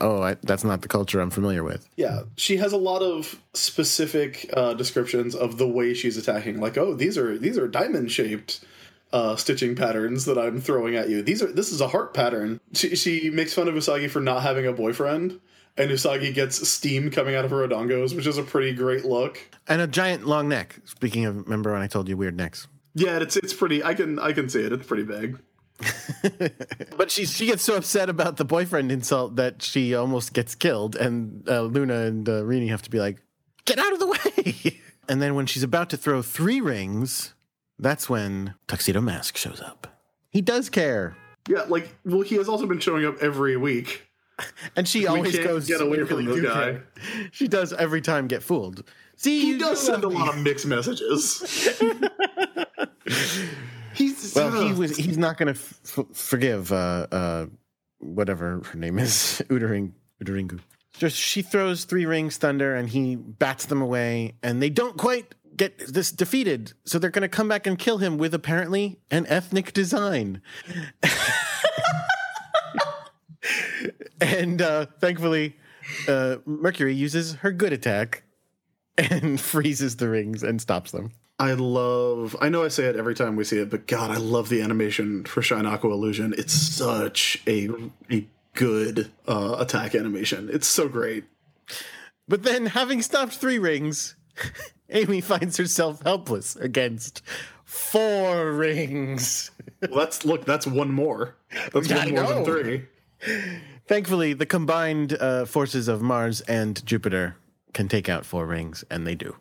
oh, I, that's not the culture I'm familiar with. Yeah, she has a lot of specific uh, descriptions of the way she's attacking. Like, oh, these are these are diamond shaped uh, stitching patterns that I'm throwing at you. These are this is a heart pattern. She, she makes fun of Usagi for not having a boyfriend, and Usagi gets steam coming out of her odangos, which is a pretty great look. And a giant long neck. Speaking of, remember when I told you weird necks? Yeah, it's it's pretty. I can I can see it. It's pretty big. But she she gets so upset about the boyfriend insult that she almost gets killed, and uh, Luna and uh, Rini have to be like, "Get out of the way!" and then when she's about to throw three rings, that's when Tuxedo Mask shows up. He does care, Yeah, like well, he has also been showing up every week. and she always goes get away from really the guy." care." She does every time get fooled. See, He does do send a lot of mixed messages. He's Well, he was. He's not going to f- forgive uh, uh, whatever her name is, Udaring Udaringu. Just she throws three rings thunder, and he bats them away, and they don't quite get this defeated. So they're going to come back and kill him with apparently an ethnic design. And uh, thankfully, uh, Mercury uses her good attack and freezes the rings and stops them. I love. I know I say it every time we see it, but God, I love the animation for Shine Aqua Illusion. It's such a a good uh, attack animation. It's so great. But then, having stopped three rings, Amy finds herself helpless against four rings. Well, that's look. That's one more. That's Yeah, one more than three. Thankfully, the combined uh, forces of Mars and Jupiter can take out four rings, and they do.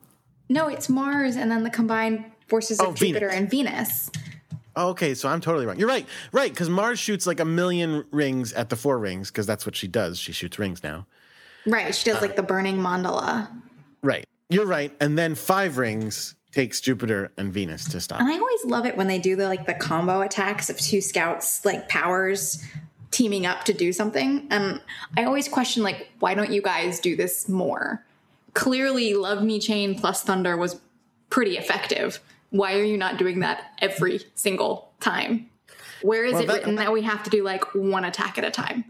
No, it's Mars and then the combined forces Oh, of Jupiter Venus. and Venus. Oh, okay, so I'm totally wrong. You're right, right, because Mars shoots like a million rings at the four rings, because that's what she does. She shoots rings now. Right. She does like the burning mandala. Right. You're right. And then five rings takes Jupiter and Venus to stop. And I always love it when they do the like the combo attacks of two scouts like powers teaming up to do something. And I always question like, why don't you guys do this more? Clearly, Love Me Chain plus Thunder was pretty effective. Why are you not doing that every single time? Where is it that- written that we have to do like one attack at a time?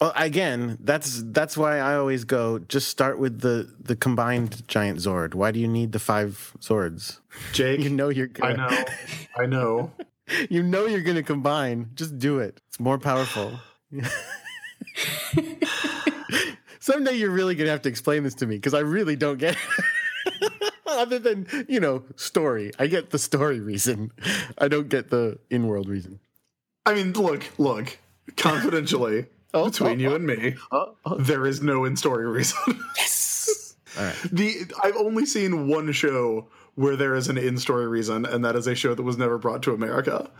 Well, again, that's that's why I always go. Just start with the the combined giant Zord. Why do you need the five swords? Jake, You know you're Good. I know, I know. You know you're gonna combine. Just do it. It's more powerful. Someday you're really gonna have to explain this to me because I really don't get it. Other than you know story, I get the story reason. I don't get the in-world reason. I mean, look, look. Confidentially, Oh, between oh, you oh. and me, oh oh, oh, oh. there is no in-story reason. Yes. All right. the I've only seen one show where there is an in-story reason, and that is a show that was never brought to America.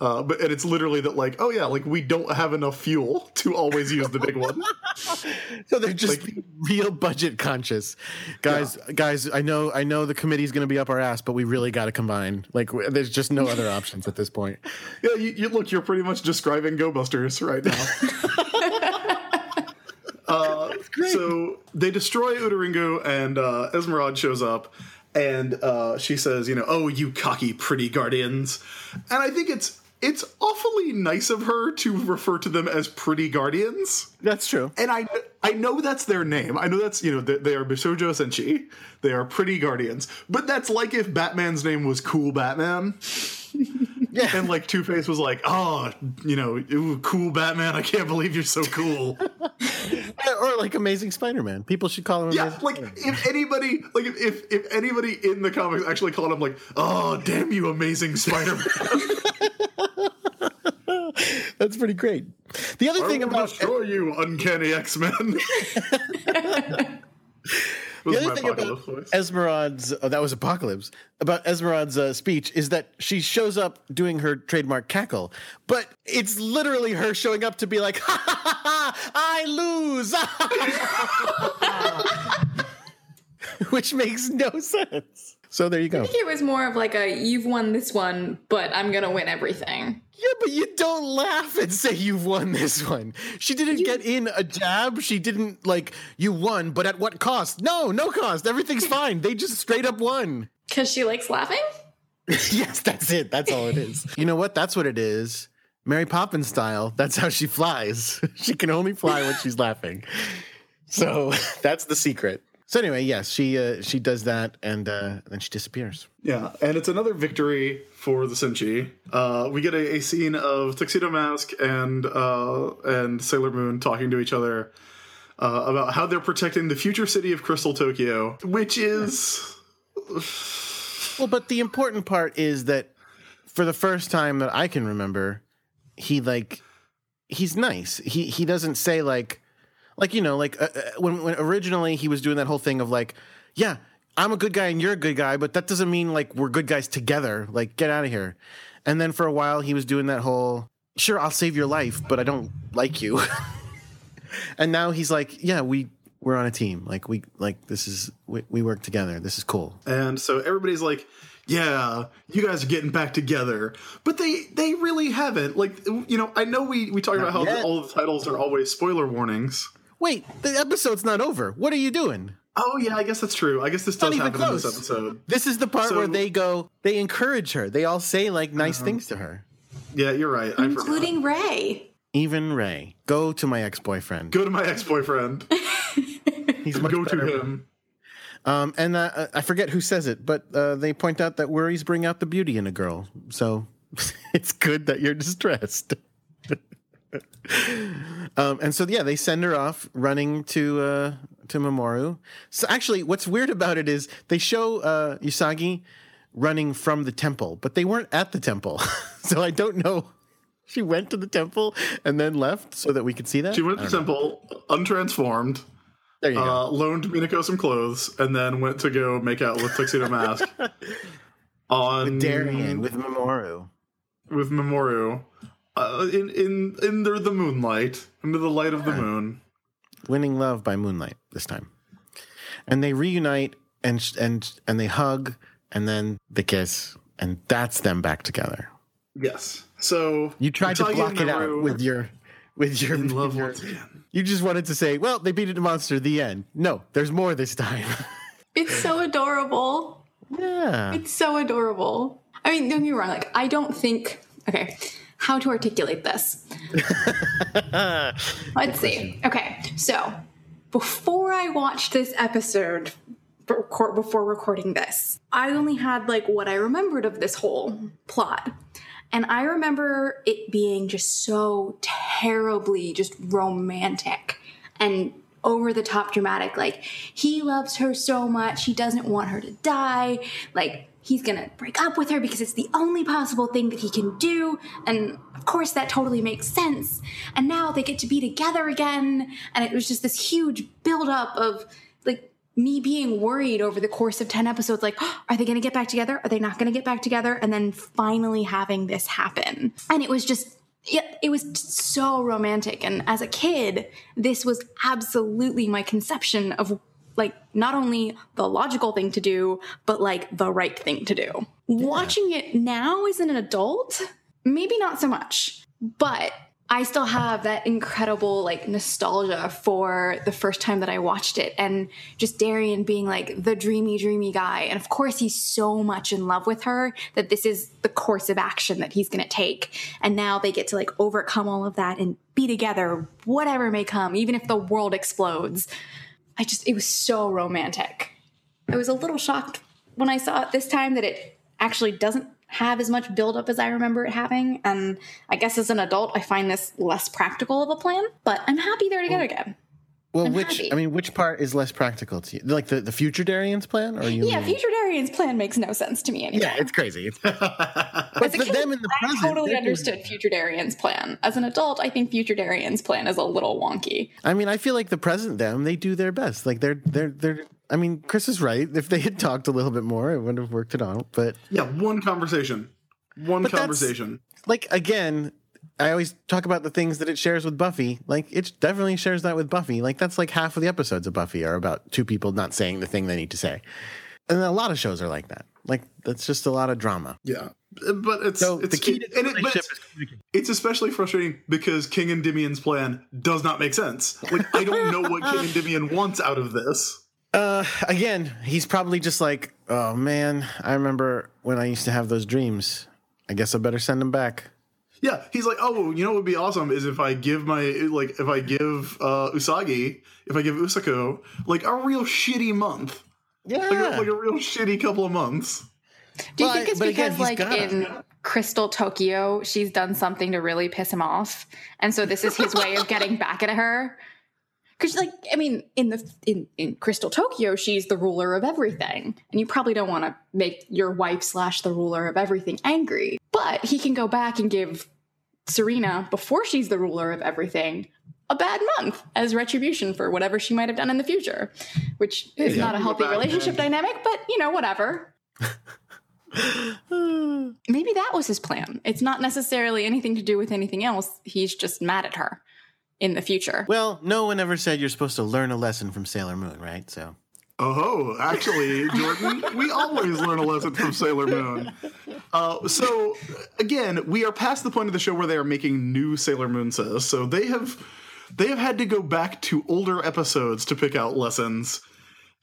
Uh, but and it's literally that, like, oh yeah, like we don't have enough fuel to always use the big one. So they're just real budget conscious, guys. Guys, I know, I know the committee's going to be up our ass, but we really got to combine. Like, there's just no other options at this point. Yeah, you, you look, you're pretty much describing Go Busters right now. uh, so they destroy Udaringu, and uh, Esmeralda shows up, and uh, she says, "You know, oh, you cocky, pretty guardians," and I think it's it's awfully nice of her to refer to them as pretty guardians. That's true. And I I know that's their name. I know that's you know they, they are Bishojo Senshi. They are pretty guardians. But that's like if Batman's name was Cool Batman. Yeah. And like Two Face was like, oh, you know, ooh, cool Batman. I can't believe you're so cool. or like Amazing Spider-Man. People should call him yeah, Amazing. like if anybody, like if, if anybody in the comics actually called him like, oh, damn you, Amazing Spider-Man. That's pretty great. The other I thing about destroy you, uncanny X-Men. the other thing about apocalypse voice. Esmeralda's oh, that was Apocalypse about Esmeralda's uh, speech is that she shows up doing her trademark cackle, but it's literally her showing up to be like, ha ha ha, ha I lose, which makes no sense. So there you go. I think it was more of like a you've won this one, but I'm gonna win everything. Yeah, but you don't laugh and say you've won this one. She didn't get in a jab. She didn't like you won, but at what cost? No, no cost. Everything's fine. They just straight up won. Because she likes laughing? yes, that's it. That's all it is. You know what? That's what it is. Mary Poppins style, that's how she flies. she can only fly when she's laughing. So that's the secret. So anyway, yes, she uh, she does that, and uh, then she disappears. Yeah, and it's another victory for the Senshi. Uh, we get a, a scene of Tuxedo Mask and uh, and Sailor Moon talking to each other uh, about how they're protecting the future city of Crystal Tokyo, which is Well, but the important part is that for the first time that I can remember, he like he's nice. He he doesn't say like like you know like uh, uh, when when originally he was doing that whole thing of like yeah I'm a good guy and you're a good guy, but that doesn't mean like we're good guys together. Like get out of here. And then for a while he was doing that whole sure I'll save your life, but I don't like you. and now he's like yeah we we're on a team. Like we like this is we, we work together. This is cool. And so everybody's like, "Yeah, you guys are getting back together," but they they really haven't. Like, you know, I know we we talk about how yet. all the titles are always spoiler warnings. Wait, the episode's not over. What are you doing? Oh yeah, I guess that's true. I guess this Not does even happen in this episode. This is the part So- where they go, they encourage her. They all say like nice things to her. Yeah, you're right. I forgot. including Ray. Even Ray, go to my ex boyfriend. Go to my ex boyfriend. He's much Go to better. him. Um, and uh, I forget who says it, but uh, they point out that worries bring out the beauty in a girl. So it's good that you're distressed. um, and so yeah, they send her off running to uh, to Mamoru. So actually, what's weird about it is they show uh, Usagi running from the temple, but they weren't at the temple. so I don't know. She went to the temple and then left so that we could see that. She went to the temple, untransformed, there you go. uh, loaned Minako some clothes, and then went to go make out with Tuxedo Mask. on Darien with Mamoru. with Mamoru. Uh, in in under the moonlight, under the light of the moon. winning love by moonlight this time and they reunite and and and they hug and then they kiss and that's them back together Yes. So you tried to block it out with your with your, in love your- once again. you just wanted to say well they beat a monster the end no there's more this time It's so adorable. yeah It's so adorable. I mean, don't get me wrong. Like, I don't think. Okay, how to articulate this? Let's see. Okay, so before I watched this episode, before before recording this, I only had like what I remembered of this whole plot. And I remember it being just so terribly just romantic and over the top dramatic. Like, he loves her so much, he doesn't want her to die. Like, he's gonna break up with her because it's the only possible thing that he can do. And of course, that totally makes sense. And now they get to be together again. And it was just this huge buildup of like me being worried over the course of 10 episodes like are they to get back together are they not to get back together and then finally having this happen and it was just it, it was so romantic and as a kid this was absolutely my conception of like not only the logical thing to do but like the right thing to do watching it now as an adult maybe not so much but I still have that incredible like nostalgia for the first time that I watched it and just Darien being like the dreamy, dreamy guy. And of course, he's so much in love with her that this is the course of action that he's going to take. And now they get to like overcome all of that and be together, whatever may come, even if the world explodes. I just, it was so romantic. I was a little shocked when I saw it this time that it actually doesn't have as much buildup as I remember it having. And I guess as an adult, I find this less practical of a plan, but I'm happy they're together again. Well I'm which happy. i mean which part is less practical to you like the, the future darien's plan or you Yeah, mean- Future Darien's plan makes no sense to me anymore. yeah it's crazy but As for kid, them in the I present totally they're doing- understood Future Darien's plan. As an adult, I think Future Darien's plan is a little wonky. I mean, I feel like the present them, they do their best. Like they're they're they're I mean, Chris is right. If they had talked a little bit more, it wouldn't have worked it out. But Yeah, one conversation. One But conversation. like again, I always talk about the things that it shares with Buffy. Like it definitely shares that with Buffy. Like that's like half of the episodes of Buffy are about two people not saying the thing they need to say. And a lot of shows are like that. Like that's just a lot of drama. Yeah. But it's So it's the key it- it- it's, it's especially frustrating because King Endymion's plan does not make sense. Like I don't know what King Endymion wants out of this. Uh, again, he's probably just like, oh man, I remember when I used to have those dreams. I guess I better send them back. Yeah, he's like, oh, you know what would be awesome is if I give my like if I give uh, Usagi, if I give Usako like a real shitty month, Yeah. like, a, like a real shitty couple of months. Do you But- think it's but again, because, like, gotta. in Crystal Tokyo, she's done something to really piss him off, and so this is his way of getting back at her? Because, like, I mean, in the in in Crystal Tokyo, she's the ruler of everything, and you probably don't want to make your wife slash the ruler of everything angry. But he can go back and give Serena, before she's the ruler of everything, a bad month as retribution for whatever she might have done in the future, which is Yeah. not a healthy relationship then. dynamic, but you know, whatever. Maybe that was his plan. It's not necessarily anything to do with anything else. He's just mad at her in the future. Well, no one ever said you're supposed to learn a lesson from Sailor Moon, right? So Oh, actually, Jordan, we always learn a lesson from Sailor Moon. Uh, so, again, we are past the point of the show where they are making new Sailor Moon says. So they have they have had to go back to older episodes to pick out lessons,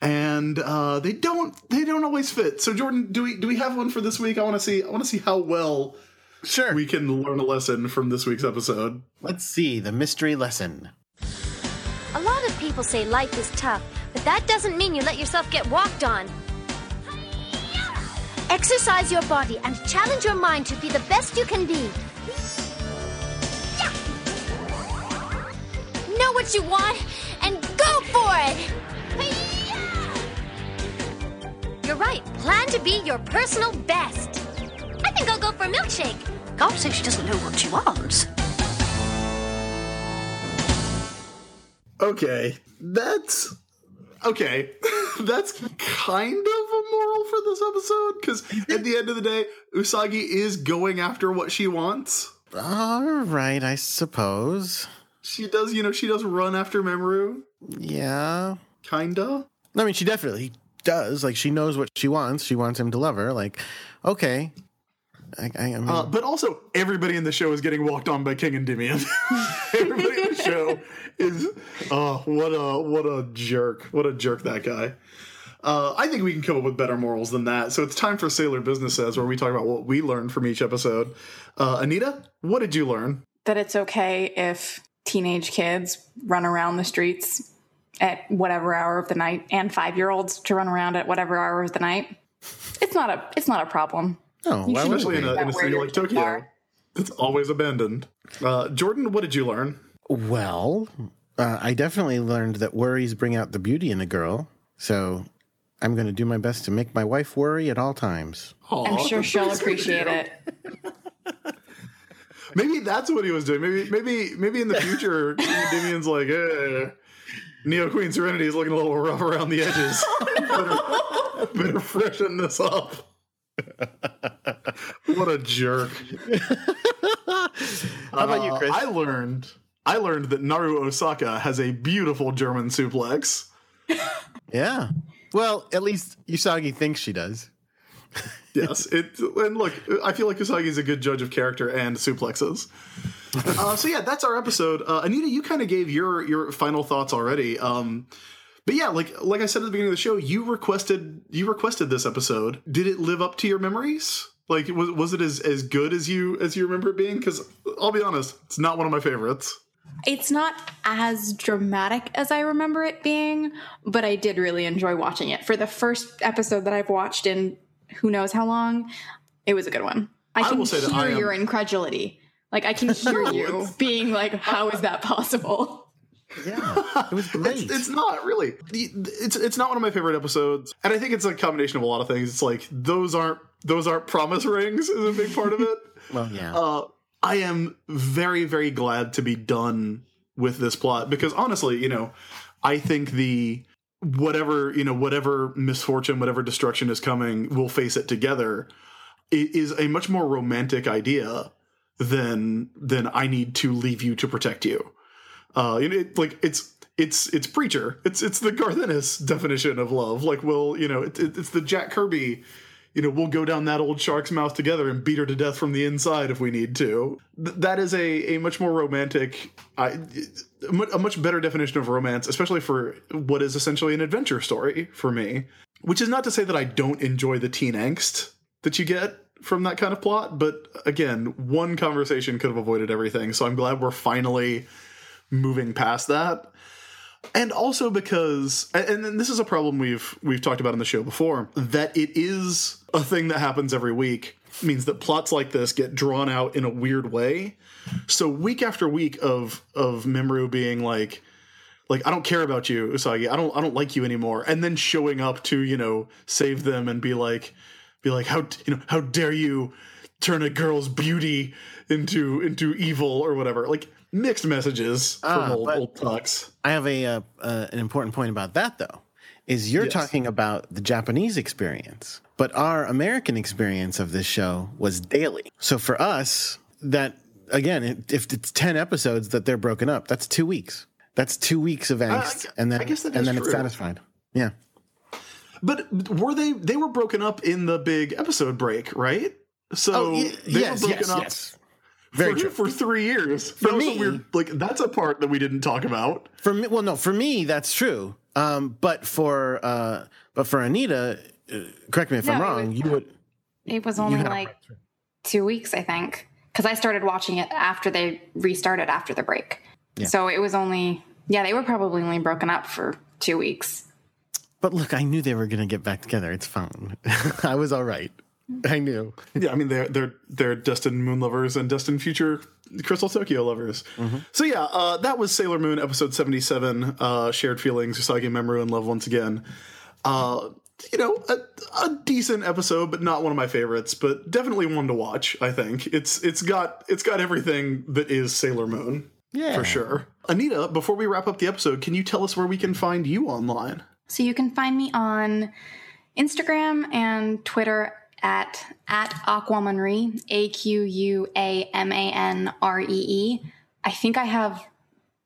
and uh, they don't they don't always fit. So, Jordan, do we do we have one for this week? I want to see I want to see how well sure. we can learn a lesson from this week's episode. Let's see the mystery lesson. A lot of people say life is tough, but that doesn't mean you let yourself get walked on. Exercise your body and challenge your mind to be the best you can be. Know what you want and go for it! You're right. Plan to be your personal best. I think I'll go for a milkshake. God says she doesn't know what she wants. Okay, that's okay. that's kind of a moral for this episode because at the end of the day, Usagi is going after what she wants. All right, I suppose. She does, you know, she does run after Mamoru, Yeah. kinda. I mean, she definitely does. Like, she knows what she wants. She wants him to love her. Like, okay. I, I, I mean, Uh, but also, everybody in the show is getting walked on by King Endymion. everybody show is, oh, what a what a jerk! What a jerk that guy. Uh, I think we can come up with better morals than that. So it's time for Sailor Business Says, where we talk about what we learned from each episode. Uh, Anita, what did you learn? That it's okay if teenage kids run around the streets at whatever hour of the night and five year olds to run around at whatever hour of the night. It's not a it's not a problem. no, why Especially in a, in a city like Tokyo, are. it's always abandoned. Uh, Jordan, what did you learn? Well, uh, I definitely learned that worries bring out the beauty in a girl. So I'm going to do my best to make my wife worry at all times. I'm sure she'll pretty sweet of appreciate it. Maybe that's what he was doing. Maybe, maybe, maybe in the future, Damien's like, eh, Neo Queen Serenity is looking a little rough around the edges. better, better freshen this up. what a jerk! How about you, Uh, Chris? I learned, I learned that Naru Osaka has a beautiful German suplex. yeah. Well, at least Usagi thinks she does. Yes, it and look, I feel like Usagi's a good judge of character and suplexes. Uh, so yeah, that's our episode. Uh, Anita, you kind of gave your your final thoughts already. Um, but yeah, like like I said at the beginning of the show, you requested you requested this episode. Did it live up to your memories? Like was was it as as good as you as you remember it being? Because I'll be honest, it's not one of my favorites. It's not as dramatic as I remember it being, but I did really enjoy watching it. For the first episode that I've watched in who knows how long, it was a good one. I I can will say that hear I am- your incredulity. Like I can hear you being like, "How is that possible?" Yeah. It was great. It's, it's not really. It's it's not one of my favorite episodes, and I think it's a combination of a lot of things. It's like those aren't those aren't promise rings is a big part of it. well, yeah. uh, I am very, very glad to be done with this plot because honestly, you know, I think the whatever you know, whatever misfortune, whatever destruction is coming, we'll face it together. Is a much more romantic idea than than I need to leave you to protect you. Uh, you know, it, like it's it's it's preacher. It's it's the Garth Ennis definition of love. Like, well, you know, it, it, it's the Jack Kirby you know, we'll go down that old shark's mouth together and beat her to death from the inside if we need to. Th- that is a, a much more romantic, I a a much better definition of romance, especially for what is essentially an adventure story for me. Which is not to say that I don't enjoy the teen angst that you get from that kind of plot. But again, one conversation could have avoided everything. So I'm glad we're finally moving past that. And also because, and this is a problem we've we've talked about in the show before, that it is a thing that happens every week means that plots like this get drawn out in a weird way. So week after week of of Mamoru being like, like I don't care about you, Usagi. I don't I don't like you anymore. And then showing up to you know save them and be like, be like how you know how dare you turn a girl's beauty into into evil or whatever. Like mixed messages from Ah, old but- old tucks. I have a uh, uh, an important point about that though. Is you're Yes. talking about the Japanese experience, but our American experience of this show was daily. So for us, that again, if it's ten episodes that they're broken up, that's two weeks. That's two weeks of angst, I- and then I guess that and then it's satisfied. Yeah. But were they they were broken up in the big episode break, right? So y- they yes, were broken yes, up yes. Very for, true. for three years. For that was me- a weird, like that's a part that we didn't talk about. For me, well, no, for me that's true. Um, but for uh, but for Anita, uh, correct me if I'm wrong. was- You would It was only like two weeks, I think, because I started watching it after they restarted after the break. Yeah. So it was only, yeah, they were probably only broken up for two weeks. But look, I knew they were going to get back together. It's fine. I was all right. I knew. Yeah, I mean they're they're they're destined moon lovers and destined future Crystal Tokyo lovers. So yeah, uh, that was Sailor Moon episode seventy seven. Uh, shared feelings, Usagi Mamoru and love once again. Uh, you know, a, a decent episode, but not one of my favorites. But definitely one to watch. I think it's it's got it's got everything that is Sailor Moon. Yeah. for sure. Anita, before we wrap up the episode, can you tell us where we can find you online? So you can find me on Instagram and Twitter at at Aquamanree, A Q U A M A N R E E. I think I have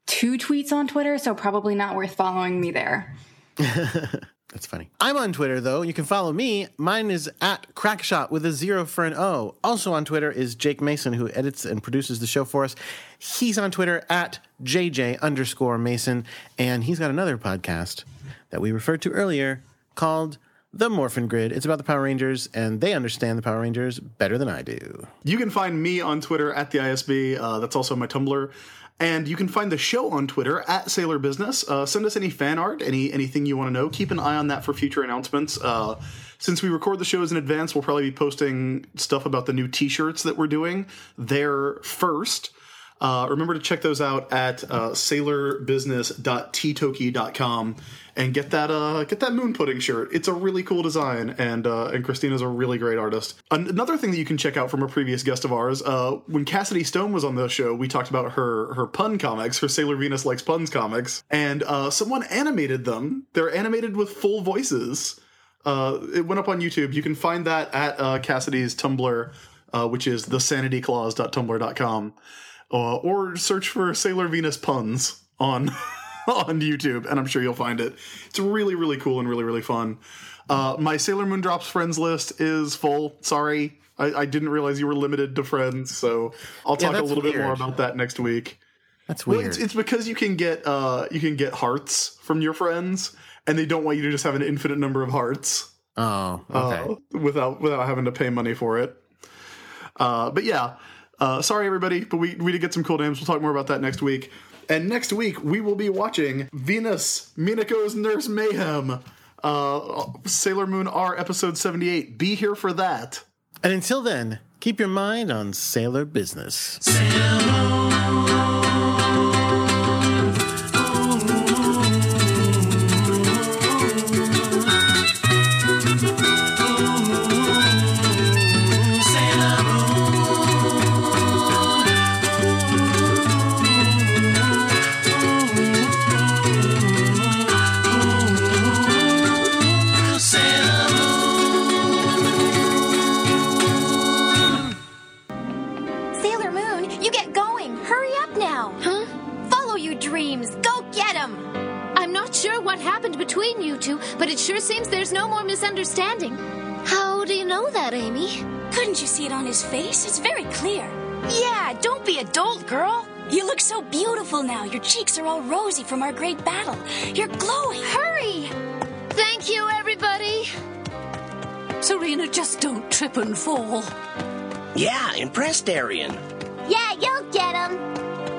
two tweets on Twitter, so probably not worth following me there. That's funny. I'm on Twitter though. You can follow me. Mine is at Crackshot with a zero for an O. Also on Twitter is Jake Mason, who edits and produces the show for us. He's on Twitter at JJ underscore Mason, and he's got another podcast that we referred to earlier called The Morphin Grid. It's about the Power Rangers, and they understand the Power Rangers better than I do. You can find me on Twitter at the ISB. Uh, that's also my Tumblr. And you can find the show on Twitter at Sailor Business. Uh, send us any fan art, any anything you want to know. Keep an eye on that for future announcements. Uh, since we record the shows in advance, we'll probably be posting stuff about the new T-shirts that we're doing there first. Uh, remember to check those out at uh, sailorbusiness.teetoki.com and get that uh, get that moon pudding shirt. It's a really cool design, and uh, and Christina's a really great artist. An- another thing that you can check out from a previous guest of ours, uh, when Cassidy Stone was on the show, we talked about her her pun comics, her Sailor Venus likes puns comics, and uh, someone animated them. They're animated with full voices. Uh, it went up on YouTube. You can find that at Cassidy's Tumblr, which is thesanitykclaws.tumblr.com, uh, or search for Sailor Venus puns on on YouTube, and I'm sure you'll find it. It's really, really cool and really, really fun. Uh, my Sailor Moon Drops friends list is full. Sorry, I, I didn't realize you were limited to friends, so I'll Yeah, talk a that's little bit more about that next week. That's Well, weird. it's, it's because you can get uh, you can get hearts from your friends, and they don't want you to just have an infinite number of hearts oh, okay. uh, without without having to pay money for it. Uh, but yeah, uh, sorry everybody, but we we did get some cool names. We'll talk more about that next week. And next week we will be watching Venus Minako's Nurse Mayhem, uh, Sailor Moon R episode seventy eight. Be here for that. and until then, keep your mind on Sailor business. Sailor but it sure seems there's no more misunderstanding. How do you know that, Amy? Couldn't you see it on his face? It's very clear. Yeah, don't be a dolt, girl. You look so beautiful now. Your cheeks are all rosy from our great battle. You're glowing. Hurry! Thank you, everybody. Serena, just don't trip and fall. Yeah, impressed Darien. Yeah, you'll get him.